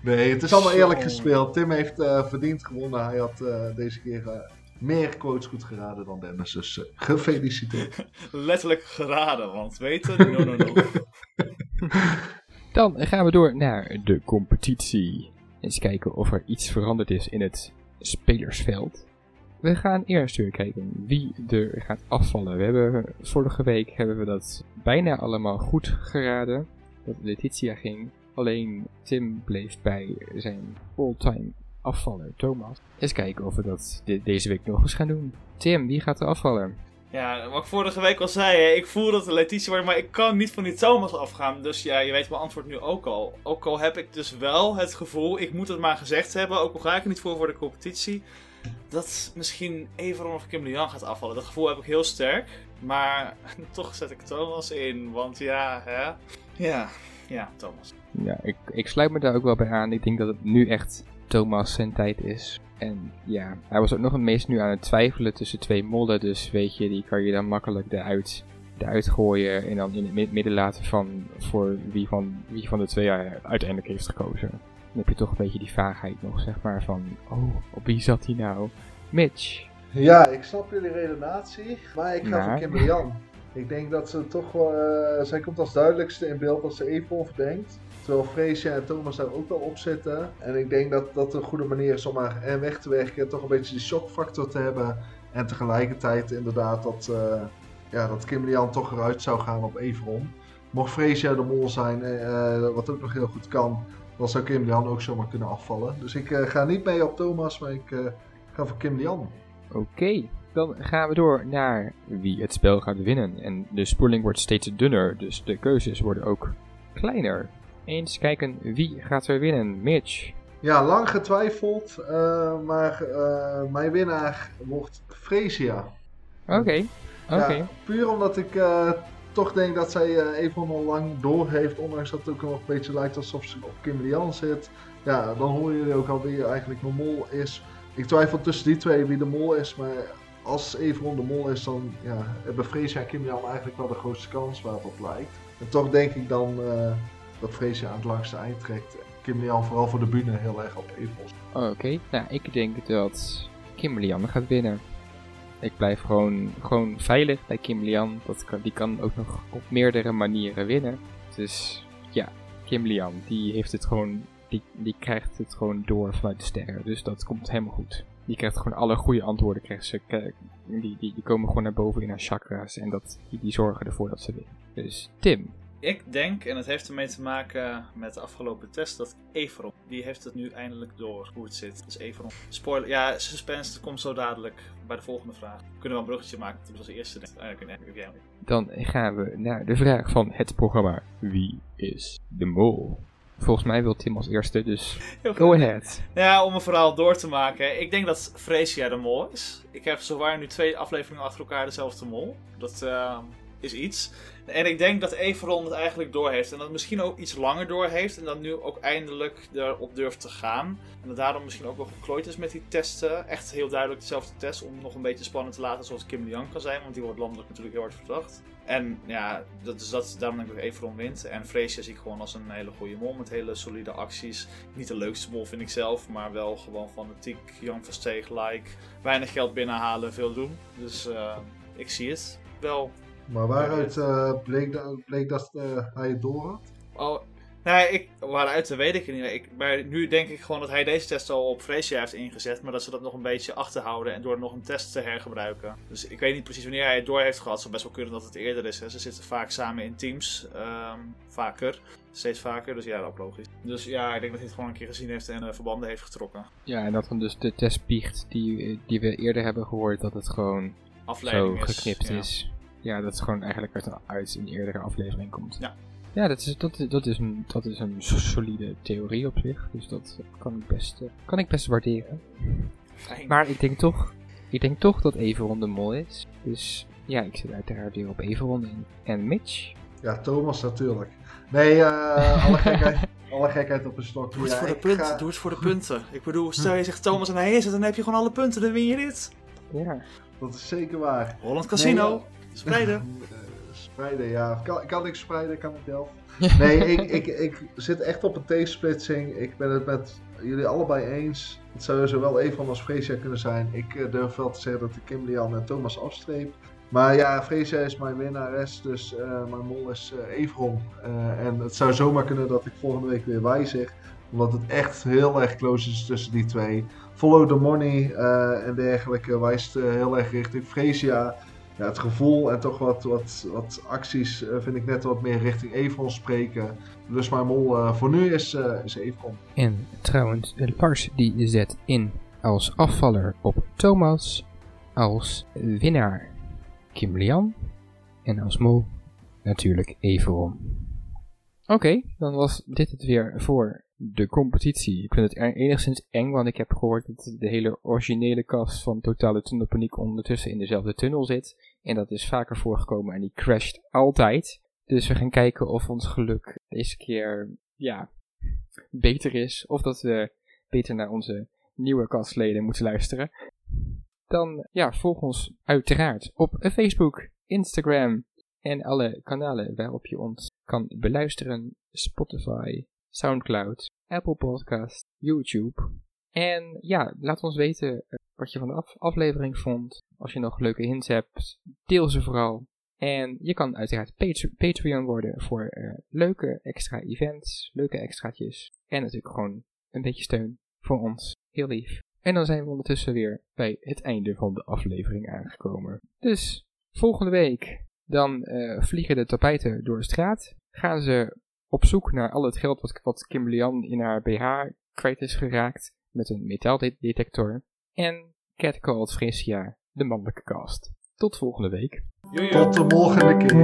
C: Nee, het is allemaal eerlijk gespeeld. Tim heeft eh, verdiend gewonnen. Hij had eh, deze keer eh, meer quotes goed geraden dan Dennis. Dus eh, gefeliciteerd.
B: Letterlijk geraden, want weten? No, no, no.
A: Dan gaan we door naar de competitie. Eens kijken of er iets veranderd is in het spelersveld. We gaan eerst weer kijken wie er gaat afvallen. We hebben, vorige week hebben we dat bijna allemaal goed geraden. Dat Letitia ging. Alleen Tim bleef bij zijn all-time afvaller Thomas. Eens kijken of we dat de- deze week nog eens gaan doen. Tim, wie gaat er afvallen?
B: Ja, wat ik vorige week al zei, hè, ik voel dat de Letitia wordt, maar ik kan niet van die Thomas afgaan. Dus ja, je weet mijn antwoord nu ook al. Ook al heb ik dus wel het gevoel, ik moet het maar gezegd hebben, ook al ga ik er niet voor voor de competitie, dat misschien Everon of Kim Lian gaat afvallen. Dat gevoel heb ik heel sterk, maar toch zet ik Thomas in, want ja, hè. Ja, ja, Thomas.
A: Ja, ik, ik sluit me daar ook wel bij aan. Ik denk dat het nu echt Thomas zijn tijd is. En ja, hij was ook nog het meest nu aan het twijfelen tussen twee mollen. Dus weet je, die kan je dan makkelijk eruit, eruit gooien. En dan in het mid- midden laten van voor wie van, wie van de twee hij uiteindelijk heeft gekozen. Dan heb je toch een beetje die vaagheid nog, zeg maar, van, oh, op wie zat hij nou? Mitch.
C: Ja, ik snap jullie redenatie, maar ik ga
A: Maar?
C: voor Kimberly Jan. Ik denk dat ze toch wel, eh, zij komt als duidelijkste in beeld als ze Evil verdenkt. Terwijl Freesia en Thomas daar ook wel op zitten. En ik denk dat dat een goede manier is om haar weg te werken. En toch een beetje die shockfactor te hebben. En tegelijkertijd inderdaad dat, eh ja, dat Kimberly toch eruit zou gaan op Everon. Mocht Freesia de mol zijn, eh, wat ook nog heel goed kan, dan zou Kimberly Jan ook zomaar kunnen afvallen. Dus ik eh, ga niet mee op Thomas, maar ik ga voor Jan.
A: Oké, dan gaan we door naar wie het spel gaat winnen. En de spoeling wordt steeds dunner, dus de keuzes worden ook kleiner. Eens kijken wie gaat er winnen. Mitch.
C: Ja, lang getwijfeld, eh, maar eh, mijn winnaar wordt Freesia.
A: Oké, oké.
C: Ja, puur omdat ik eh, toch denk dat zij even al lang door heeft, ondanks dat het ook nog een beetje lijkt alsof ze op Kimberly Jan zit. Ja, dan horen jullie ook al wie eigenlijk de mol is. Ik twijfel tussen die twee wie de mol is, maar als Everon de mol is, dan ja, hebben Freesia en Kimberly Jan eigenlijk wel de grootste kans waar het op lijkt. En toch denk ik dan dat Freesia aan het langste eind trekt. Kimberly Jan vooral voor de bühne heel erg op Everon.
A: Oké, nou ik denk dat Kimberly Ann gaat winnen. Ik blijf gewoon, gewoon veilig bij. Dat kan, die kan ook nog op meerdere manieren winnen. Dus ja, Kimberly Ann, die heeft het gewoon, die, die krijgt het gewoon door vanuit de sterren. Dus dat komt helemaal goed. Die krijgt gewoon alle goede antwoorden. Krijgt ze, die, die, die komen gewoon naar boven in haar chakra's. En dat, die, die zorgen ervoor dat ze winnen. Dus Tim.
B: Ik denk, en het heeft ermee te maken met de afgelopen test, dat Everon, die heeft het nu eindelijk door hoe het zit. Dus Everon. Spoiler, ja, suspense, dat komt zo dadelijk bij de volgende vraag. We kunnen wel een bruggetje maken, dat was de eerste. Niet.
A: Dan gaan we naar de vraag van het programma. Wie is de mol? Volgens mij wil Tim als eerste, dus go ahead.
B: Ja, om een verhaal door te maken. Ik denk dat Freesia de mol is. Ik heb zowaar nu twee afleveringen achter elkaar dezelfde mol. Dat eh, is iets. En ik denk dat Everon het eigenlijk door heeft. En dat het misschien ook iets langer door heeft. En dat nu ook eindelijk erop durft te gaan. En dat daarom misschien ook wel geklooid is met die testen. Echt heel duidelijk dezelfde test. Om nog een beetje spannend te laten zoals Kim Liang kan zijn. Want die wordt landelijk natuurlijk heel hard verdacht. En ja, dat is dat, daarom denk ik dat Everon wint. En Freesia zie ik gewoon als een hele goede mol. Met hele solide acties. Niet de leukste mol vind ik zelf. Maar wel gewoon fanatiek, Jan Versteeg-like. Weinig geld binnenhalen, veel doen. Dus eh, ik zie het wel.
C: Maar waaruit eh, bleek, da- bleek dat eh, hij het door had?
B: Oh, nee, ik, waaruit weet ik niet. Ik, maar nu denk ik gewoon dat hij deze test al op Freesia heeft ingezet. Maar dat ze dat nog een beetje achterhouden. En door nog een test te hergebruiken. Dus ik weet niet precies wanneer hij het door heeft gehad. Het zou best wel kunnen dat het eerder is. Hè. Ze zitten vaak samen in teams. ehm, vaker. Steeds vaker. Dus ja, dat logisch. Dus ja, ik denk dat hij het gewoon een keer gezien heeft en eh, verbanden heeft getrokken.
A: Ja, en dat dan dus de test biecht die, die we eerder hebben gehoord, dat het gewoon zo
B: Afleiding is.
A: geknipt
B: ja.
A: is. Ja, dat het gewoon eigenlijk uit een, uit een eerdere aflevering komt.
B: Ja.
A: Ja, dat is, dat, dat, is een, dat is een so- solide theorie op zich. Dus dat kan ik best, eh, kan ik best waarderen.
B: Fijn.
A: Maar ik denk toch, ik denk toch dat Everon de mol is. Dus ja, ik zit uiteraard weer op Everon in. En Mitch?
C: Ja, Thomas natuurlijk. Nee, eh, alle, gekheid, alle gekheid op een stok.
B: Doe het,
C: Ja,
B: voor de punten,
C: ga-
B: doe het voor de punten. Ik bedoel, stel je zegt Thomas en hij is het, dan heb je gewoon alle punten, dan win je dit.
A: Ja.
C: Dat is zeker waar.
B: Holland Casino,
C: Nee,
B: spreiden.
C: Eh, spreiden, ja. Kan, kan ik spreiden, kan ik wel. Nee, ik, ik, ik zit echt op een T-splitsing. Ik ben het met jullie allebei eens. Het zou zowel Evon als Freesia kunnen zijn. Ik eh, durf wel te zeggen dat ik Kim Lian en Thomas afstreep. Maar ja, Freesia is mijn winnares, dus eh, mijn mol is eh Evron. En het zou zomaar kunnen dat ik volgende week weer wijzig. Omdat het echt heel erg close is tussen die twee. Follow the money en dergelijke wijst heel erg richting Freesia. Ja, het gevoel en toch wat, wat, wat acties eh, vind ik net wat meer richting Evron spreken. Dus mijn mol eh, voor nu is, eh is Evron.
A: En trouwens, Lars die zet in als afvaller op Thomas, als winnaar Kim Lian en als mol natuurlijk Everon. Oké, dan was dit het weer voor de competitie. Ik vind het er- enigszins eng, want ik heb gehoord dat de hele originele cast van Totale Tunnelpaniek ondertussen in dezelfde tunnel zit. En dat is vaker voorgekomen en die crasht altijd. Dus we gaan kijken of ons geluk deze keer, ja, beter is. Of dat we beter naar onze nieuwe kastleden moeten luisteren. Dan ja, volg ons uiteraard op Facebook, Instagram en alle kanalen waarop je ons kan beluisteren. Spotify, Soundcloud Apple Podcast, YouTube. En ja, laat ons weten eh, wat je van de af- aflevering vond. Als je nog leuke hints hebt, deel ze vooral. En je kan uiteraard Patre- Patreon worden voor eh, leuke extra events, leuke extraatjes. En natuurlijk gewoon een beetje steun voor ons. Heel lief. En dan zijn we ondertussen weer bij het einde van de aflevering aangekomen. Dus volgende week dan eh, vliegen de tapijten door de straat. Gaan ze op zoek naar al het geld wat, wat Kimberly Ann in haar BH kwijt is geraakt met een metaaldetector. En catcalled Frisia, de mannelijke cast. Tot volgende week.
B: Jojo.
C: Tot de volgende keer.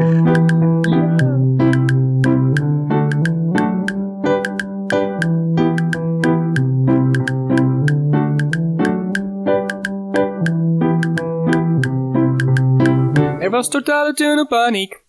A: Er was totale tunnelpaniek.